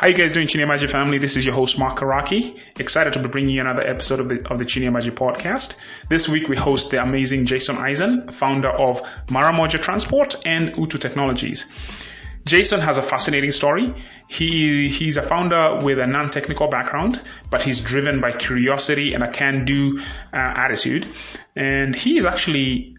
How you guys doing, Chinyamaji family? This is your host, Mark Karake. Excited to be bringing you another episode of the, of the Chinyamaji podcast. This week, we host the amazing Jason Esien, founder of Maramoja Transport and Utu Technologies. Jason has a fascinating story. He, he's a founder with a non-technical background, but he's driven by curiosity and a can-do uh, attitude. And he is actually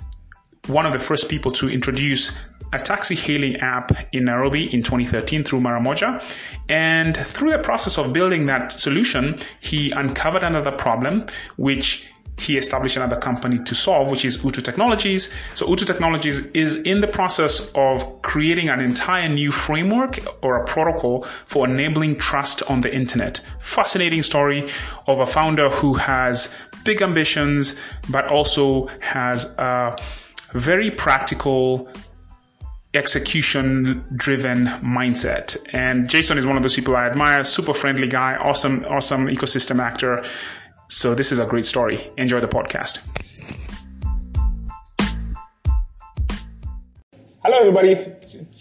one of the first people to introduce a taxi hailing app in Nairobi in 2013 through Maramoja. And through the process of building that solution, he uncovered another problem, which he established another company to solve, which is Utu Technologies. So Utu Technologies is in the process of creating an entire new framework or a protocol for enabling trust on the internet. Fascinating story of a founder who has big ambitions, but also has a very practical execution driven mindset. And Jason is one of those people I admire, super friendly guy, awesome, awesome ecosystem actor. So this is a great story. Enjoy the podcast. Hello, everybody.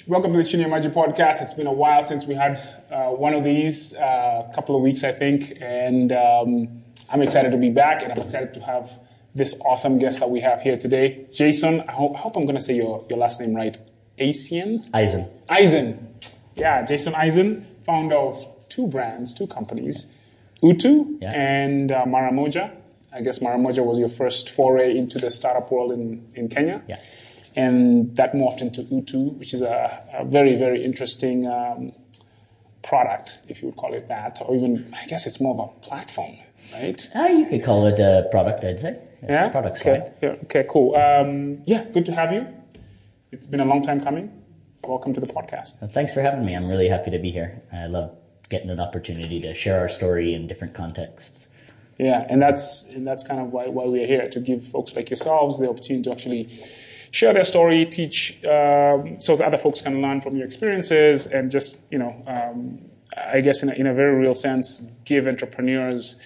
Welcome to the Chinyamaji podcast. It's been a while since we had uh, one of these, a uh, couple of weeks, I think. And um, I'm excited to be back and I'm excited to have this awesome guest that we have here today. Jason, I hope, I hope I'm going to say your, your last name right. Asian? Esien. Esien. Yeah, Jason Esien, founder of two brands, two companies, Utu yeah. and uh, Maramoja. I guess Maramoja was your first foray into the startup world in, in Kenya. Yeah. And that morphed into Utu, which is a, a very, very interesting um, product, if you would call it that, or even, I guess it's more of a platform, right? Uh, you could call it a product, I'd say. Yeah. Product's okay. Yeah. Okay. Cool. Um, yeah. Good to have you. It's been a long time coming. Welcome to the podcast. Well, thanks for having me. I'm really happy to be here. I love getting an opportunity to share our story in different contexts. Yeah, and that's and that's kind of why, why we're here to give folks like yourselves the opportunity to actually share their story, teach, um, so that other folks can learn from your experiences, and just you know, um, I guess in a, in a very real sense, give entrepreneurs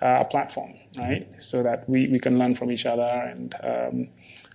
a platform, right? So that we, we can learn from each other and um,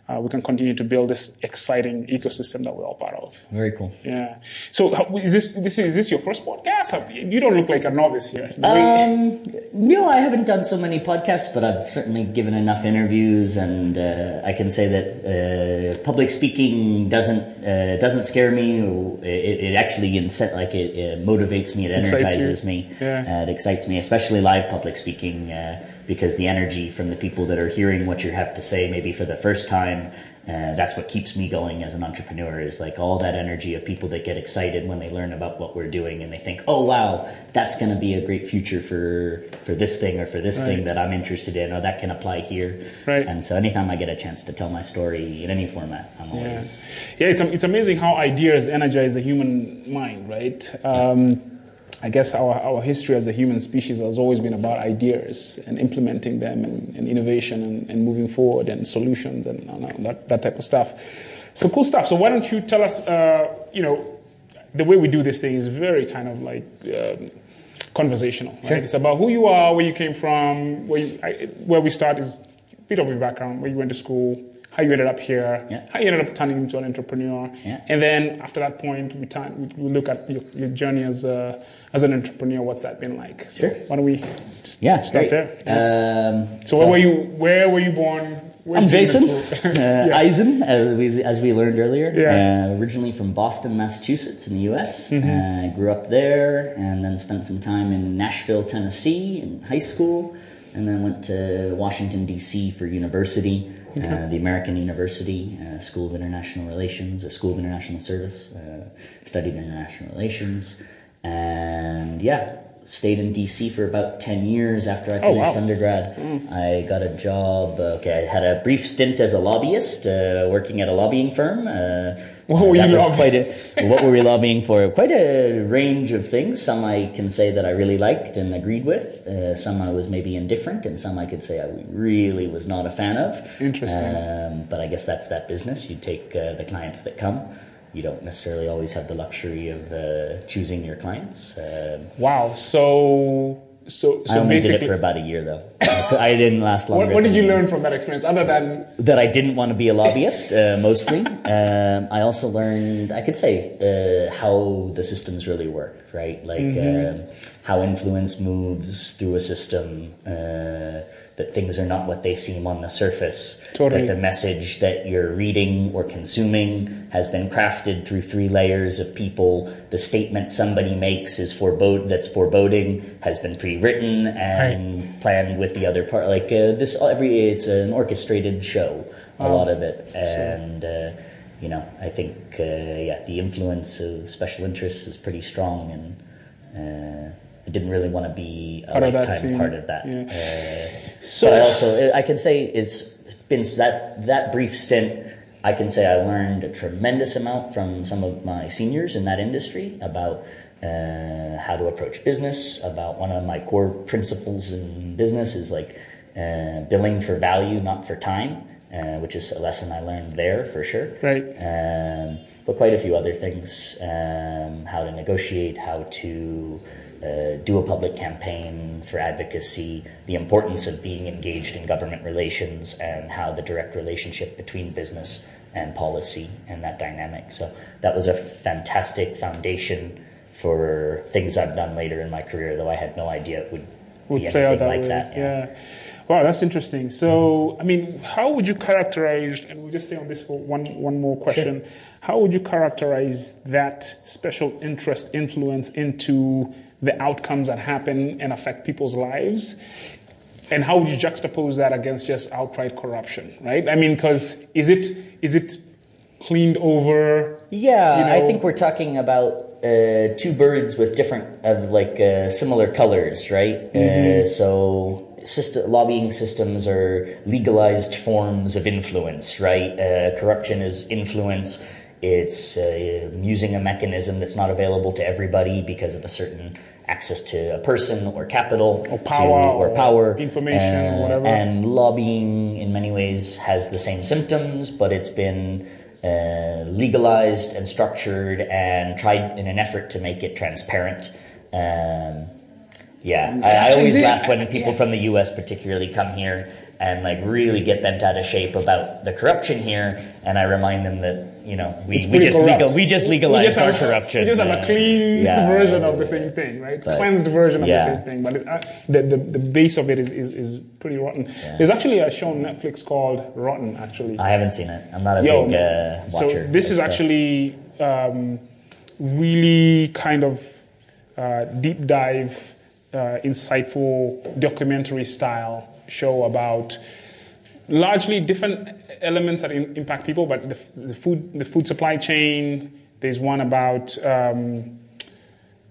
uh, we can continue to build this exciting ecosystem that we're all part of. Very cool. Yeah. So is this this is this your first podcast? You don't look like a novice here. Um, no, I haven't done so many podcasts, but I've certainly given enough interviews, and uh, I can say that uh, public speaking doesn't uh, doesn't scare me. It, it actually incent, like it, it, motivates me. It energizes me. Yeah. Uh, it excites me, especially live public speaking uh, because the energy from the people that are hearing what you have to say, maybe for the first time, uh, that's what keeps me going as an entrepreneur is like all that energy of people that get excited when they learn about what we're doing and they think, oh wow, that's going to be a great future for for this thing or for this right. thing that I'm interested in, or that can apply here. Right. And so anytime I get a chance to tell my story in any format, I'm always yeah. yeah it's it's amazing how ideas energize the human mind, right? Um, I guess our, our history as a human species has always been about ideas and implementing them and, and innovation and, and, moving forward and solutions and, and that, that type of stuff. So cool stuff. So why don't you tell us, uh, you know, the way we do this thing is very kind of like um, conversational. Right? Sure. It's about who you are, where you came from, where, you, I, where we start is a bit of your background, where you went to school, how you ended up here, yeah. how you ended up turning into an entrepreneur, yeah. and then after that point, we, turn, we look at your, your journey as a as an entrepreneur, what's that been like? So sure. Why don't we yeah, start great. there? Yeah. Um, so, so, where were you? Where were you born? Where I'm Jason uh, yeah. Esien, as we, as we learned earlier. Yeah. Uh, originally from Boston, Massachusetts, in the U.S. Mm-hmm. Uh, grew up there, and then spent some time in Nashville, Tennessee, in high school, and then went to Washington D.C. for university. Okay. Uh, the American University uh, School of International Relations or School of International Service. Uh, studied international relations. And yeah, stayed in DC for about 10 years after I finished oh, wow. undergrad. Mm. I got a job, uh, okay, I had a brief stint as a lobbyist, uh, working at a lobbying firm. Uh, what were that you lobbying? quite a, what were we lobbying for? Quite a range of things. Some I can say that I really liked and agreed with. Uh, some I was maybe indifferent, and some I could say I really was not a fan of. Interesting. Um, but I guess that's that business. You take uh, the clients that come you don't necessarily always have the luxury of uh, choosing your clients. Uh, wow. So so, so I only did it for about a year though. I didn't last long. what, what did you learn from that experience other than that I didn't want to be a lobbyist, uh, mostly. um, I also learned, I could say, uh, how the systems really work, right? Like Mm-hmm. um, how influence moves through a system, uh, that things are not what they seem on the surface. Totally. That the message that you're reading or consuming has been crafted through three layers of people. The statement somebody makes is forebode that's foreboding has been pre-written and planned with the other part. Like uh, this, every it's an orchestrated show. A lot of it, and uh, you know, I think uh, yeah, the influence of special interests is pretty strong, and uh, I didn't really want to be a Part lifetime scene. part of that. Yeah. So- but I also I can say it's been that that brief stint. I can say I learned a tremendous amount from some of my seniors in that industry about uh, how to approach business. About one of my core principles in business is like uh, billing for value, not for time, uh, which is a lesson I learned there for sure. Right. Um, but quite a few other things: um, how to negotiate, how to Uh, do a public campaign for advocacy, the importance of being engaged in government relations, and how the direct relationship between business and policy and that dynamic. So that was a fantastic foundation for things I've done later in my career, though I had no idea it would, would be play out anything that like way. that. Yeah. Wow, that's interesting. So, I mean, how would you characterize? And we'll just stay on this for one one more question. How would you characterize that special interest influence into the outcomes that happen and affect people's lives? And how would you juxtapose that against just outright corruption? Right? I mean, because is it is it cleaned over? Yeah, you I think we're talking about uh, two birds with different, of like uh, similar colors, right? Uh, so system, lobbying systems are legalized forms of influence, right? Uh, corruption is influence. It's uh, using a mechanism that's not available to everybody because of a certain access to a person or capital Or power to, or power information or uh, whatever. and lobbying in many ways has the same symptoms, but it's been uh, legalized and structured and tried in an effort to make it transparent. Um, yeah, I, I always Actually, laugh when yeah. people from the U.S. particularly come here and like really get bent out of shape about the corruption here, and I remind them that you know we, we just legal, we just legalized just our have, corruption. We just have uh, a clean yeah. version of the same thing, right? But- Cleansed version of yeah. the same thing. But it, uh, the, the, the base of it is, is, is pretty rotten. There's actually a show on Netflix called Rotten, actually. I haven't seen it. I'm not a Yo, big uh, so this is stuff. actually um, really kind of uh, deep dive, uh, insightful documentary style show about largely different elements that in, impact people, but the, the food the food supply chain. There's one about um,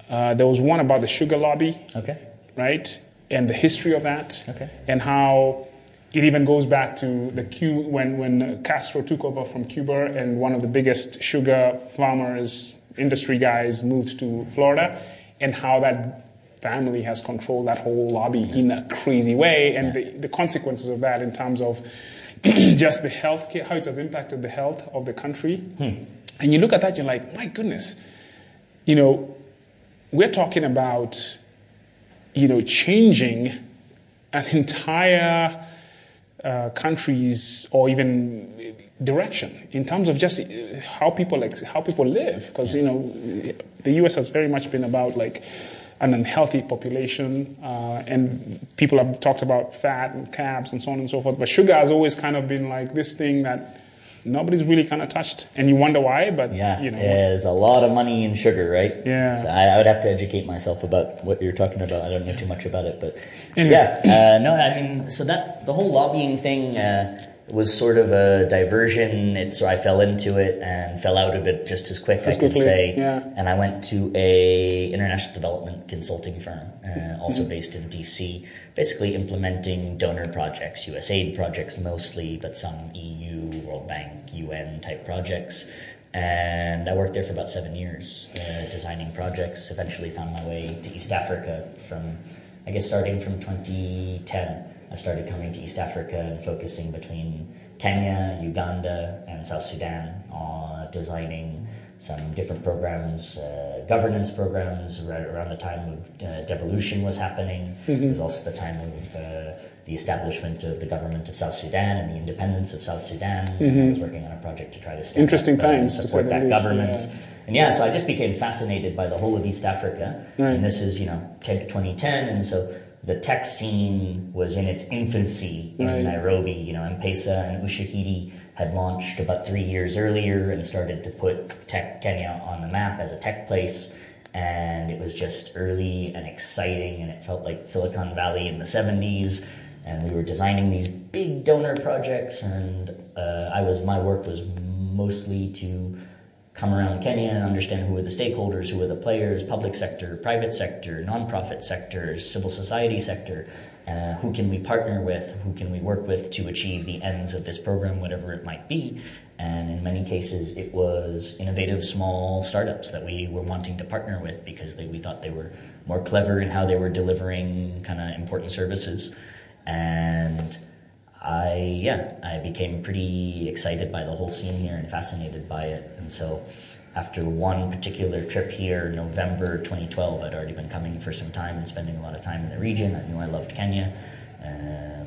uh, there was one about the sugar lobby okay. right? And the history of that, Okay. and how it even goes back to the Q when when Castro took over from Cuba, and one of the biggest sugar farmers, industry guys, moved to Florida, and how that family has controlled that whole lobby in a crazy way, and the, the consequences of that in terms of just the health care, how it has impacted the health of the country. And you look at that, you're like, my goodness, you know, we're talking about you know, changing an entire uh, country's or even direction in terms of just uh, how people like how people live. Because you know, the U.S. has very much been about like an unhealthy population, uh, and people have talked about fat and carbs and so on and so forth. But sugar has always kind of been like this thing that nobody's really kind of touched, and you wonder why. But Yeah, you know, there's a lot of money in sugar, right? Yeah. So I, I would have to educate myself about what you're talking about. I don't know too much about it, but Anyway. yeah, uh, no, I mean, so that the whole lobbying thing uh, was sort of a diversion. It, so I fell into it and fell out of it just as quick. As I could quickly, say. yeah. And I went to a international development consulting firm, uh, also Mm-hmm. based in DC, basically implementing donor projects, USAID projects mostly, but some EU, World Bank, UN type projects. And I worked there for about seven years, uh, designing projects. Eventually, found my way to East Africa from, I guess, starting from 2010. I started coming to East Africa and focusing between Kenya, Uganda, and South Sudan on designing some different programs, uh, governance programs right around the time of uh, devolution was happening. Mm-hmm. It was also the time of uh, the establishment of the government of South Sudan and the independence of South Sudan. I was working on a project to try to Mm-hmm. Interesting uh, and times, support that least, government. yeah. And yeah, so I just became fascinated by the whole of East Africa. Right. And this is, you know, 10 to 2010. And so the tech scene was in its infancy in Nairobi. You know, M-Pesa and Ushahidi had launched about three years earlier and started to put tech Kenya on the map as a tech place. And it was just early and exciting, and it felt like Silicon Valley in the 70s. And we were designing these big donor projects, and uh, I was my work was mostly to come around Kenya and understand who are the stakeholders, who are the players, public sector, private sector, nonprofit sectors, civil society sector. Uh, who can we partner with? Who can we work with to achieve the ends of this program, whatever it might be? And in many cases, it was innovative small startups that we were wanting to partner with because they, we thought they were more clever in how they were delivering kind of important services. And I yeah, I became pretty excited by the whole scene here and fascinated by it. And so after one particular trip here, November 2012, I'd already been coming for some time and spending a lot of time in the region. I knew I loved Kenya. Um,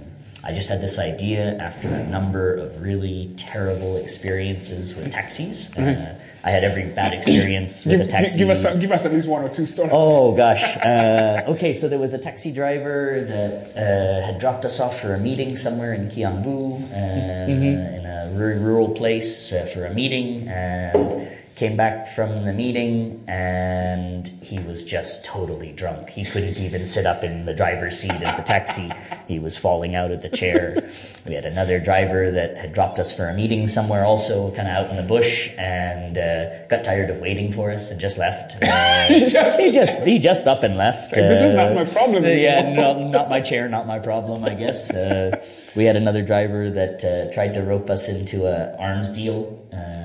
I just had this idea after a number of really terrible experiences with taxis. Uh, I had every bad experience with Give, a taxi. give us give us at least one or two stories. Oh gosh. Uh, okay, so there was a taxi driver that uh, had dropped us off for a meeting somewhere in Kiambu, uh, in a very rural place uh, for a meeting, and came back from the meeting and he was just totally drunk. He couldn't even sit up in the driver's seat of the taxi. He was falling out of the chair. We had another driver that had dropped us for a meeting somewhere also kind of out in the bush and uh, got tired of waiting for us and just left. Uh, He just- he just he just up and left. this is not Uh, my problem Yeah, no, not my chair, not my problem. I guess uh, we had another driver that uh, tried to rope us into an arms deal.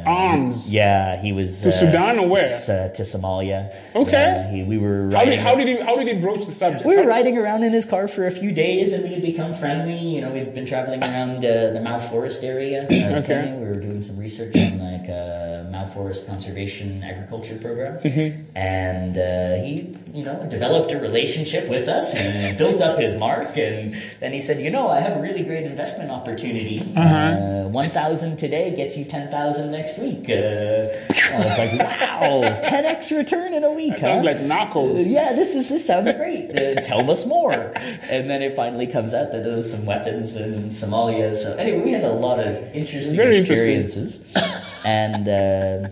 Uh, Arms? Yeah, he was To uh, Sudan or where? uh, to Somalia. Okay. Yeah, he, we were How did, how did he how did he broach the subject? we were How- riding around in his car for a few days, and we had become friendly. You know, we'd been traveling around uh, the Mau Forest area of Okay. Kenya. We were doing some research on like uh, Mau Forest conservation agriculture program, Mm-hmm. and uh, he, you know, developed a relationship with us and built up his mark. And then he said, "You know, I have a really great investment opportunity. Uh-huh. Uh, One thousand today gets you ten thousand next week." Uh, I was like, "Wow, ten x return in a week." That sounds like Narcos. Uh, yeah, this is this sounds great. Uh, tell us more. And then it finally comes out that there was some weapons in Somalia. So anyway, we had a lot of interesting Very interesting. experiences. and uh,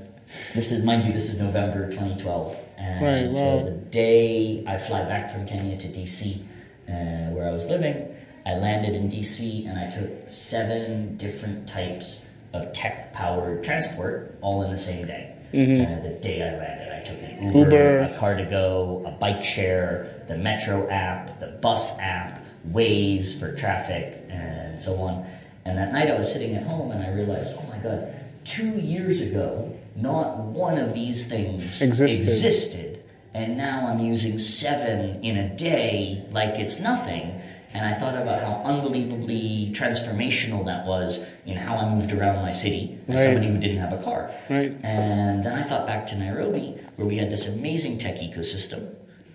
this is, mind you, this is November 2012. And Right, so wow. the day I fly back from Kenya to DC, uh, where I was living, I landed in DC and I took seven different types of tech-powered transport all in the same day. Uh, the day I landed, I took an Uber, Mm-hmm. Uber. a car to go, a bike share, the Metro app, the bus app, Waze for traffic, and so on. And that night I was sitting at home and I realized, oh my god, two years ago, not one of these things Existed. existed. And now I'm using seven in a day like it's nothing. And I thought about how unbelievably transformational that was in how I moved around my city as Right. somebody who didn't have a car. Right. And then I thought back to Nairobi, where we had this amazing tech ecosystem,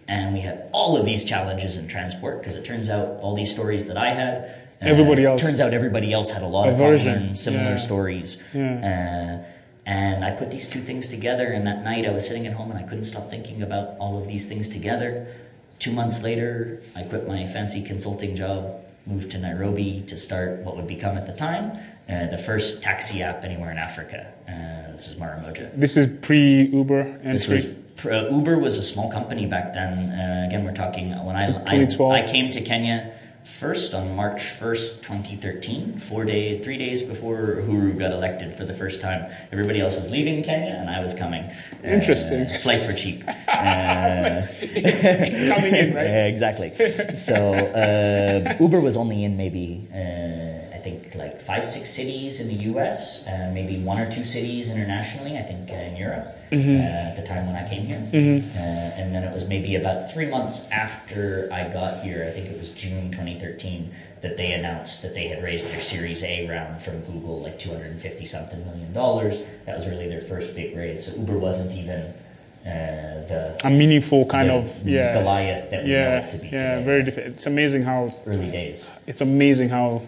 and we had all of these challenges in transport, because it turns out all these stories that I had. uh, Everybody else. Turns out everybody else had a lot A of common, similar yeah. stories. Uh, and I put these two things together, and that night I was sitting at home and I couldn't stop thinking about all of these things together. Two months later, I quit my fancy consulting job, moved to Nairobi to start what would become at the time uh, the first taxi app anywhere in Africa. Uh, this was Maramoja. This is pre Uber entry. This was uh, Uber was a small company back then. Uh, again, we're talking when I, I I came to Kenya first on March first, twenty thirteen. Four days, three days before Uhuru got elected for the first time. Everybody else was leaving Kenya, and I was coming. Uh, Interesting. flights were cheap. Uh, Coming in, right? yeah, exactly. So uh, Uber was only in maybe uh, think like five, six cities in the U.S., uh, maybe one or two cities internationally. I think uh, in Europe Mm-hmm. uh, at the time when I came here, uh, and then it was maybe about three months after I got here. I think it was June 2013 that they announced that they had raised their Series A round from Google, like 250 something million dollars. That was really their first big raise. So Uber wasn't even uh, the A meaningful kind the of yeah. Goliath that we know it to be yeah, today. very different. It's amazing how early days. it's amazing how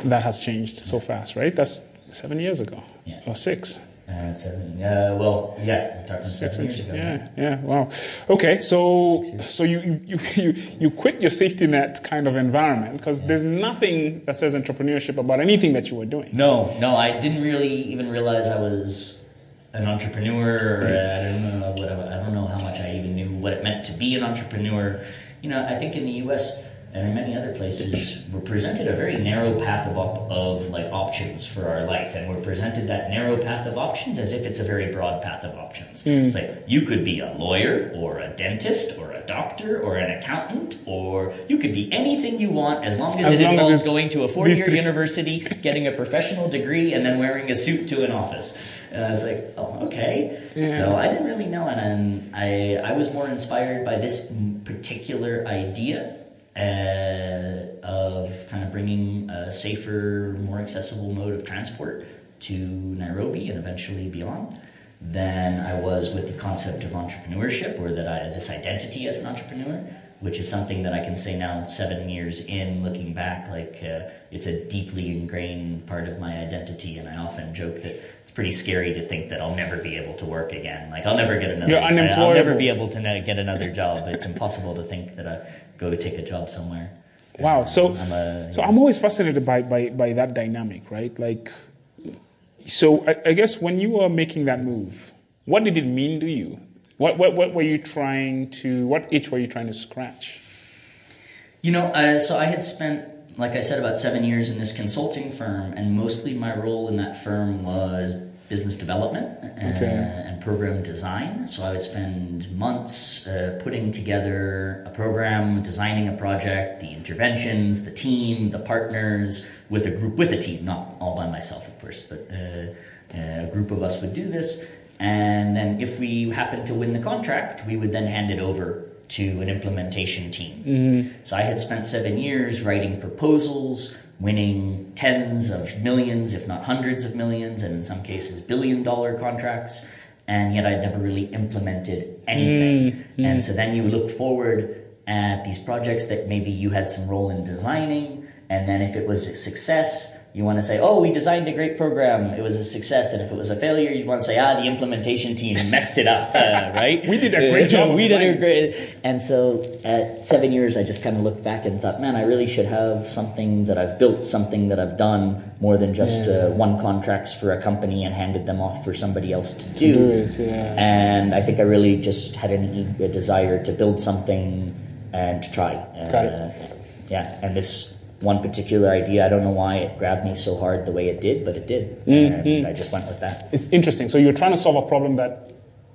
that has changed so fast, right? That's seven years ago Yeah. or six. Uh, seven. Uh, well, yeah, we're talking Six seven years ago. Yeah, yeah. Wow. Okay, so so you you you you quit your safety net kind of environment because there's nothing that says entrepreneurship about anything that you were doing. No, no, I didn't really even realize I was an entrepreneur. Or, uh, I don't know what I, I don't know how much I even knew what it meant to be an entrepreneur. You know, I think in the U.S. and in many other places, we're presented a very narrow path of op- of like options for our life, and we're presented that narrow path of options as if it's a very broad path of options. Hmm. It's like you could be a lawyer, or a dentist, or a doctor, or an accountant, or you could be anything you want as long as, As it long involves it's going to a four-year university, getting a professional degree, and then wearing a suit to an office. And I was like, oh, okay. Yeah. So I didn't really know, and I I was more inspired by this particular idea uh, of kind of bringing a safer, more accessible mode of transport to Nairobi and eventually beyond than I was with the concept of entrepreneurship or that I this identity as an entrepreneur, which is something that I can say now, seven years in, looking back, like uh, it's a deeply ingrained part of my identity, and I often joke that pretty scary to think that I'll never be able to work again. Like I'll never get another. You're I'll never be able to get another job. It's impossible to think that I go take a job somewhere. Wow. So I'm a, so I'm always fascinated by by by that dynamic, right? Like, so I, I guess when you were making that move, what did it mean to you? What what what were you trying to? What itch were you trying to scratch? You know, uh, so I had spent, like I said, about seven years in this consulting firm, and mostly my role in that firm was business development uh, Okay. and program design. So I would spend months uh, putting together a program, designing a project, the interventions, the team, the partners, with a group, with a team, not all by myself, of course, but uh, a group of us would do this. And then if we happened to win the contract, we would then hand it over to an implementation team. Mm-hmm. So I had spent seven years writing proposals, winning tens of millions, if not hundreds of millions, and in some cases billion dollar contracts, and yet I'd never really implemented anything. Mm-hmm. And so then you look forward at these projects that maybe you had some role in designing, and then if it was a success, you want to say, oh, we designed a great program, it was a success. And if it was a failure, you'd want to say, ah, the implementation team messed it up, uh, right? We did a great job we did a great. And so at seven years, I just kind of looked back and thought, man, I really should have something that I've built, something that I've done more than just uh, won contracts for a company and handed them off for somebody else to do. Do it, yeah. And I think I really just had an, a desire to build something and to try. Uh, Got it. Yeah, and this one particular idea, I don't know why it grabbed me so hard the way it did, but it did. Mm-hmm. And I just went with that. It's interesting. So you're trying to solve a problem that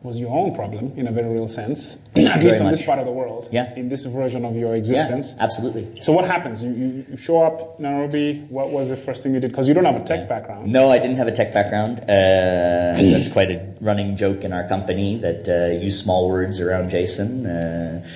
was your own problem in a very real sense, at least in this part of the world. Yeah. In this version of your existence. Yeah, absolutely. So what happens? You, you, show up Nairobi. What was the first thing you did? Because you don't have a tech background. No, I didn't have a tech background. Uh, that's quite a running joke in our company that uh, use small words around Jason. Uh,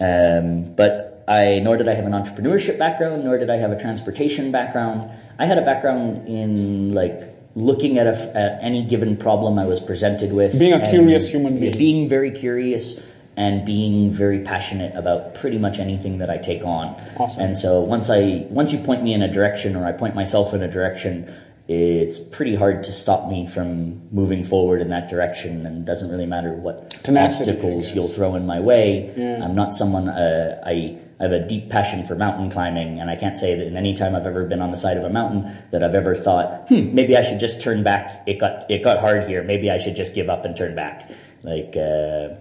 um, but I nor did I have an entrepreneurship background, nor did I have a transportation background. I had a background in like looking at, a, at any given problem I was presented with, Being a curious human being. being very curious and being very passionate about pretty much anything that I take on. Awesome. And so once I once you point me in a direction or I point myself in a direction, it's pretty hard to stop me from moving forward in that direction and it doesn't really matter what Tenacity, obstacles you'll throw in my way. Yeah. I'm not someone uh, I I have a deep passion for mountain climbing, and I can't say that in any time I've ever been on the side of a mountain that I've ever thought, hmm, maybe I should just turn back. It got it got hard here. Maybe I should just give up and turn back. Like uh,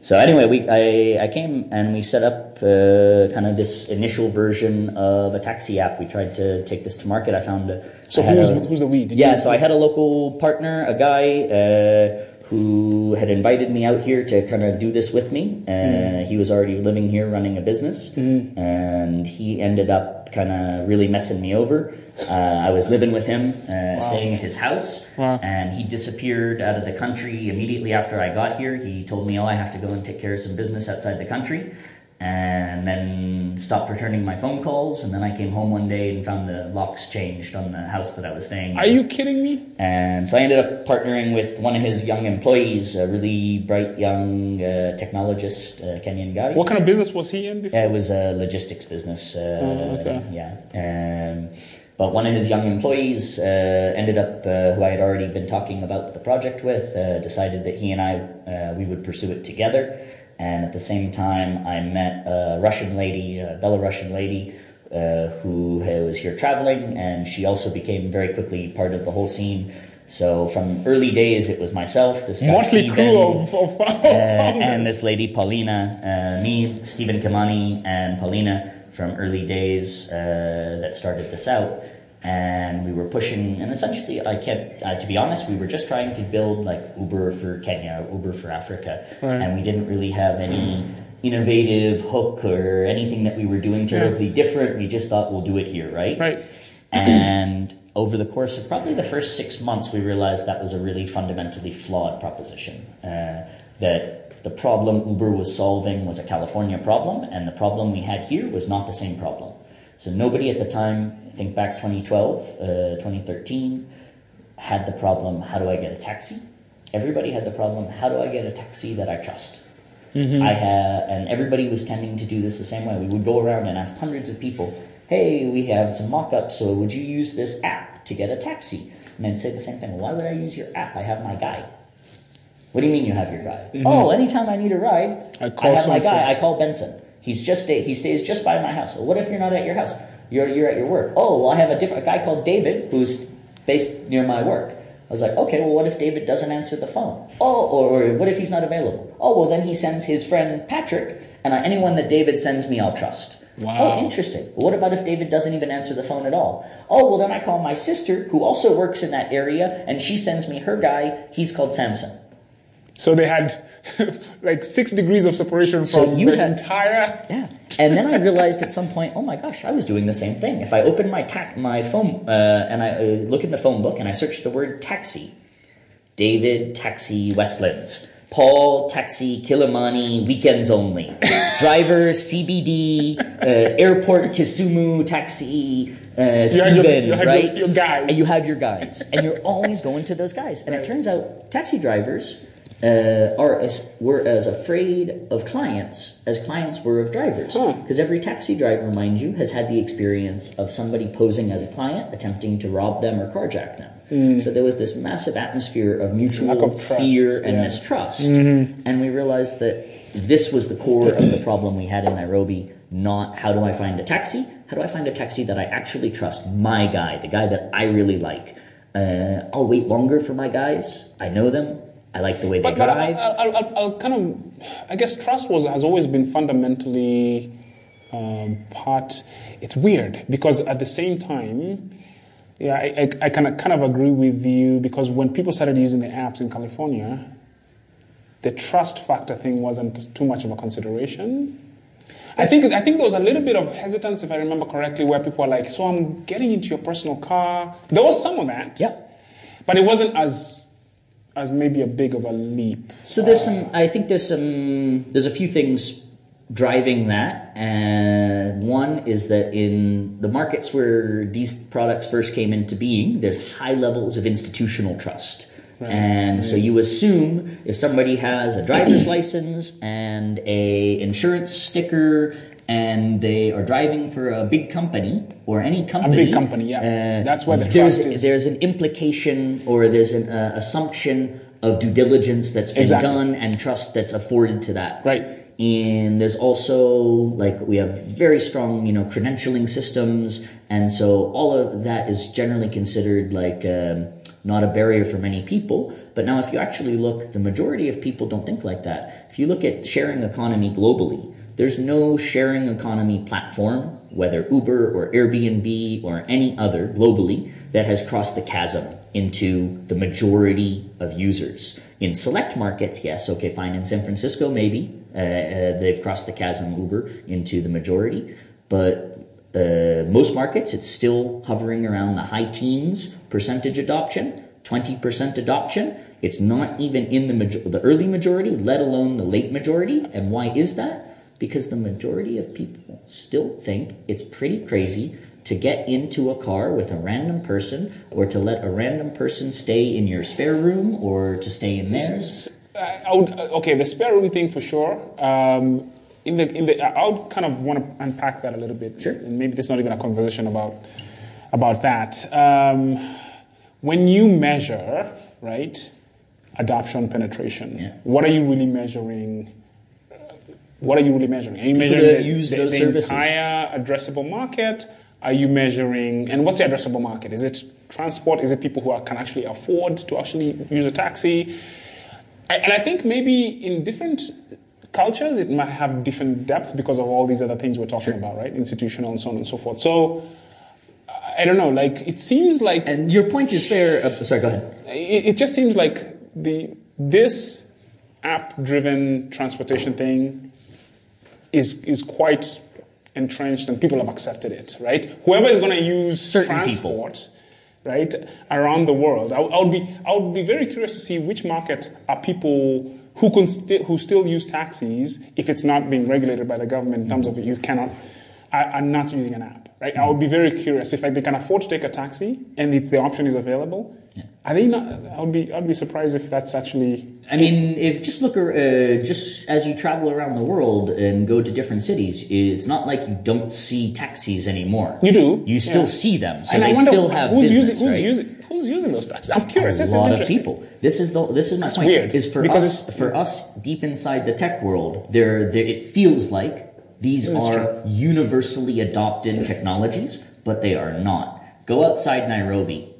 so. Anyway, we I, I came and we set up uh, kind of this initial version of a taxi app. We tried to take this to market. I found a, So I who's, a- who's the we? Did yeah, you- so I had a local partner, a guy uh, who had invited me out here to kind of do this with me. Uh, Mm. He was already living here running a business, Mm-hmm. and he ended up kind of really messing me over. Uh, I was living with him, uh, staying at his house, Wow. and he disappeared out of the country immediately after I got here. He told me, "Oh, I have to go and take care of some business outside the country," and then stopped returning my phone calls. And then I came home one day and found the locks changed on the house that I was staying. Are in. you kidding me? And so I ended up partnering with one of his young employees, a really bright young uh, technologist, uh, Kenyan guy. What kind of business was he in before? It was a logistics business. Uh, Oh, okay. Yeah. Um, but one of his young employees uh, ended up, uh, who I had already been talking about the project with, uh, decided that he and I, uh, we would pursue it together. And at the same time, I met a Russian lady, a Belarusian lady, uh, who was here traveling, and she also became very quickly part of the whole scene. So from early days, it was myself, this guy Motley Steven, crew of, of, of uh, and this lady Paulina, uh, me, Stephen Kamani, and Paulina from early days uh, that started this out. And we were pushing, and essentially, I can't, uh, to be honest, we were just trying to build like Uber for Kenya, Uber for Africa, Right. and we didn't really have any innovative hook or anything that we were doing terribly different. We just thought we'll do it here, right? Right. And over the course of probably the first six months, we realized that was a really fundamentally flawed proposition. Uh, that the problem Uber was solving was a California problem, and the problem we had here was not the same problem. So nobody at the time, think back 2012, uh, 2013, had the problem how do I get a taxi? Everybody had the problem how do I get a taxi that I trust? I had, and everybody was tending to do this the same way. We would go around and ask hundreds of people, "Hey, we have some mock-ups, so would you use this app to get a taxi?" And say the same thing. Why would I use your app? I have my guy. What do you mean you have your guy? Oh, anytime I need a ride, I I, call have my guy. I call Benson. He's just stay, he stays just by my house. Well, what if you're not at your house? You're you're at your work. Oh, well, I have a different a guy called David who's based near my work. I was like, okay, well, what if David doesn't answer the phone? Oh, or, or what if he's not available? Oh, well, then he sends his friend Patrick, and anyone that David sends me, I'll trust. Wow. Oh, interesting. Well, what about if David doesn't even answer the phone at all? Oh, well, then I call my sister, who also works in that area, and she sends me her guy. He's called Samson. So they had like six degrees of separation So from you the had- entire. Yeah. And then I realized at some point, oh my gosh, I was doing the same thing. If I open my ta- my phone uh, and I uh, look in the phone book and I search the word taxi, David Taxi Westlands, Paul Taxi Kilimani Weekends Only, Driver CBD uh, Airport Kisumu Taxi uh, You had your- Steven, you had your- right? your guys. And you have your guys, and you're always going to those guys. And it turns out taxi drivers uh, are as were as afraid of clients as clients were of drivers. Huh. Because every taxi driver, mind you, has had the experience of somebody posing as a client, attempting to rob them or carjack them. So there was this massive atmosphere of mutual of fear and yeah. mistrust, and we realized that this was the core of the problem we had in Nairobi. Not how do I find a taxi? How do I find a taxi that I actually trust? My guy, the guy that I really like. Uh, I'll wait longer for my guys. I know them. I like the way they But, but I, drive. I, I'll, I'll kind of, I guess trust was has always been fundamentally um, part. It's weird because at the same time, yeah, I, I, I kind of kind of agree with you because when people started using the apps in California, the trust factor thing wasn't too much of a consideration. I think I think there was a little bit of hesitance, if I remember correctly, where people were like, "So I'm getting into your personal car." There was some of that, yeah. but it wasn't as as maybe a big of a leap. So there's some. I think there's some. There's a few things driving that. And one is that in the markets where these products first came into being, there's high levels of institutional trust. And so you assume if somebody has a driver's license and a insurance sticker and they are driving for a big company or any company, A big company, yeah. That's where the there's, trust is. There's an implication or there's an uh, assumption of due diligence that's been Exactly. done and trust that's afforded to that. Right. And there's also like we have very strong, you know, credentialing systems, and so all of that is generally considered like um, not a barrier for many people. But now, if you actually look, the majority of people don't think like that. If you look at sharing economy globally, There's no sharing economy platform, whether Uber or Airbnb or any other globally, that has crossed the chasm into the majority of users. In select markets, yes, okay, fine. In San Francisco, maybe uh, uh, they've crossed the chasm Uber into the majority, but uh, most markets, it's still hovering around the high teens percentage adoption, 20% adoption. It's not even in the, the early majority, let alone the late majority. And why is that? Because the majority of people still think it's pretty crazy to get into a car with a random person or to let a random person stay in your spare room or to stay in theirs. Would, okay, the spare room thing for sure. Um, in the, in the, I would kind of want to unpack that a little bit. Sure. And maybe this is not even a conversation about, about that. Um, when you measure, right, adoption penetration, Yeah. what are you really measuring? What are you really measuring? Are you People measuring the, use the- those the services. entire addressable market? Are you measuring, and what's the addressable market? Is it transport? Is it people who are, can actually afford to actually use a taxi? I- And I think maybe in different cultures, it might have different depth because of all these other things we're talking about, right? Institutional and so on and so forth. So, I don't know, like, it seems like, And your point is fair. Uh, sorry, go ahead. it, it just seems like the, this app driven transportation thing is, is quite entrenched and people have accepted it, right? Whoever is going to use Certain people. transport, right, around the world, I, I would be, I would be very curious to see which market are people who can sti- who still use taxis if it's not being regulated by the government in terms of you cannot, are, are not using an app, right? I would be very curious if like, they can afford to take a taxi and if the option is available. Are they not? I would be, I'd be surprised if that's actually I mean, if just look, uh, just as you travel around the world and go to different cities, it's not like you don't see taxis anymore. You do, You still yeah. see them, so and they still have who's business, using who's right? using who's using those taxis. I'm curious. a this is lot of interesting. people. This is the this is my point. weird, Is for because us for us deep inside the tech world, there, there it feels like these That's are universally adopted technologies, but they are not. Go outside Nairobi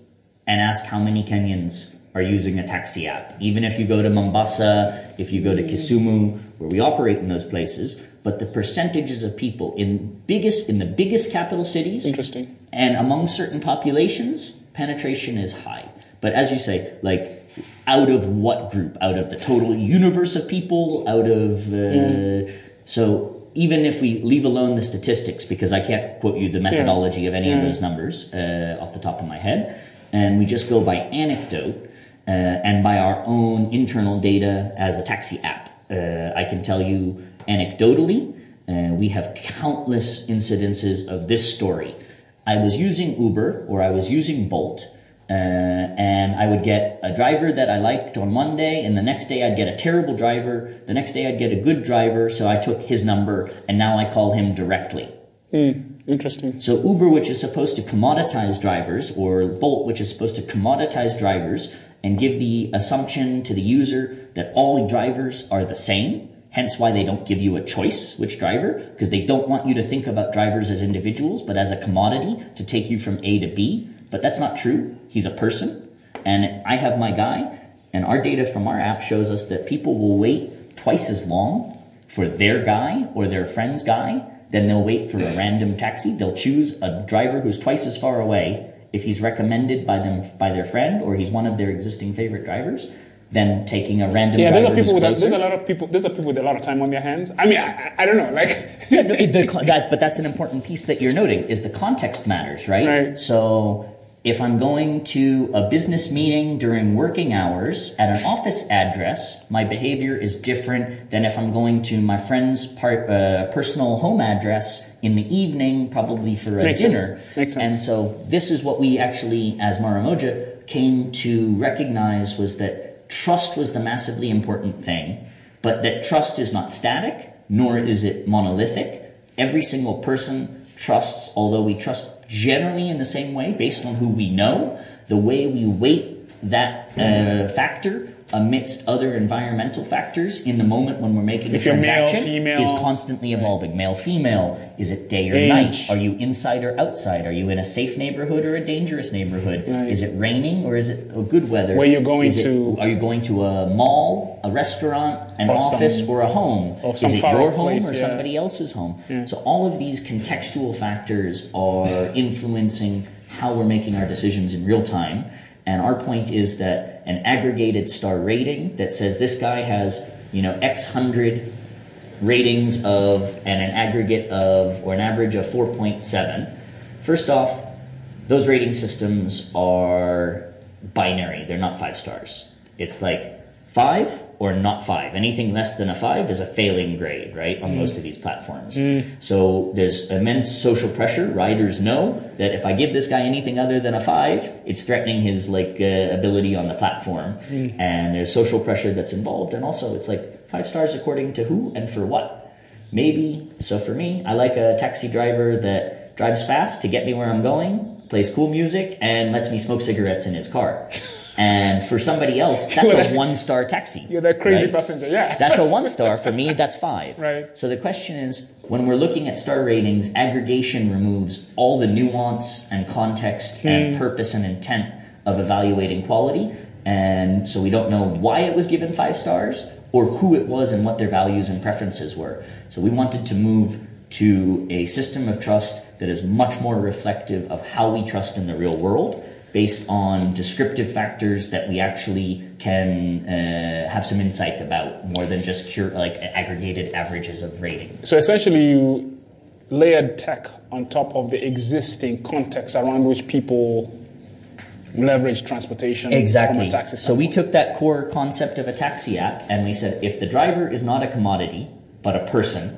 and ask how many Kenyans are using a taxi app. Even if you go to Mombasa, if you go to Kisumu, where we operate in those places, but the percentages of people in biggest in the biggest capital cities Interesting. and among certain populations, penetration is high. But as you say, like out of what group? Out of the total universe of people? Out of uh, so even if we leave alone the statistics, because I can't quote you the methodology of any of those numbers uh, off the top of my head, and we just go by anecdote uh, and by our own internal data as a taxi app, uh, I can tell you anecdotally, uh, we have countless incidences of this story. I was using Uber or I was using Bolt, uh, and I would get a driver that I liked on one day, and the next day I'd get a terrible driver. The next day I'd get a good driver, so I took his number, and now I call him directly. Interesting. So Uber, which is supposed to commoditize drivers, or Bolt, which is supposed to commoditize drivers and give the assumption to the user that all drivers are the same, hence why they don't give you a choice which driver, because they don't want you to think about drivers as individuals, but as a commodity to take you from A to B. But that's not true. He's a person, and I have my guy, and our data from our app shows us that people will wait twice as long for their guy or their friend's guy then they'll wait for a random taxi. They'll choose a driver who's twice as far away if he's recommended by them by their friend or he's one of their existing favorite drivers. then taking a random Yeah, driver there's a people who's with a, there's a lot of people there's a people with a lot of time on their hands. I mean, I, I- I don't know, like No, the, that, but that's an important piece that you're noting is the context matters, right? Right. So if I'm going to a business meeting during working hours at an office address, my behavior is different than if I'm going to my friend's part, uh, personal home address in the evening, probably for a Makes dinner. sense. Makes sense. And so this is what we actually, as Maramoja, came to recognize was that trust was the massively important thing, but that trust is not static, nor is it monolithic. Every single person trusts, although we trust generally in the same way based on who we know, the way we weight that uh, factor amidst other environmental factors in the moment when we're making If a male, transaction female. is constantly evolving. Male, female. Is it day or Age. night? Are you inside or outside? Are you in a safe neighborhood or a dangerous neighborhood? Right. Is it raining or is it a good weather? Where you're going Is it- to- Are you going to a mall, a restaurant, an Or office, some- or a home? or is it your home place, or yeah. somebody else's home? So all of these contextual factors are influencing how we're making our decisions in real time. And our point is that an aggregated star rating that says this guy has, you know, X hundred ratings of and an aggregate of or an average of 4.7 first off those rating systems are binary. They're not five stars. It's like five or not five. Anything less than a five is a failing grade right on mm. most of these platforms. Mm. So there's immense social pressure. Riders know that if i give this guy anything other than a five it's threatening his like uh, ability on the platform. Mm. And there's social pressure that's involved. And also it's like five stars according to who and for what? Maybe so for me i like a taxi driver that drives fast to get me where i'm going plays cool music and lets me smoke cigarettes in his car and for somebody else that's a one star taxi You're that crazy right? passenger. Yeah. That's a one star. For me, that's five. Right. So the question is when we're looking at star ratings, aggregation removes all the nuance and context Hmm. and purpose and intent of evaluating quality. And so we don't know why it was given five stars or who it was and what their values and preferences were. So we wanted to move to a system of trust that is much more reflective of how we trust in the real world based on descriptive factors that we actually can uh, have some insight about more than just cure, like aggregated averages of ratings. So essentially, you layered tech on top of the existing context around which people leverage transportation from Exactly. a taxi So we took that core concept of a taxi app and we said if the driver is not a commodity but a person,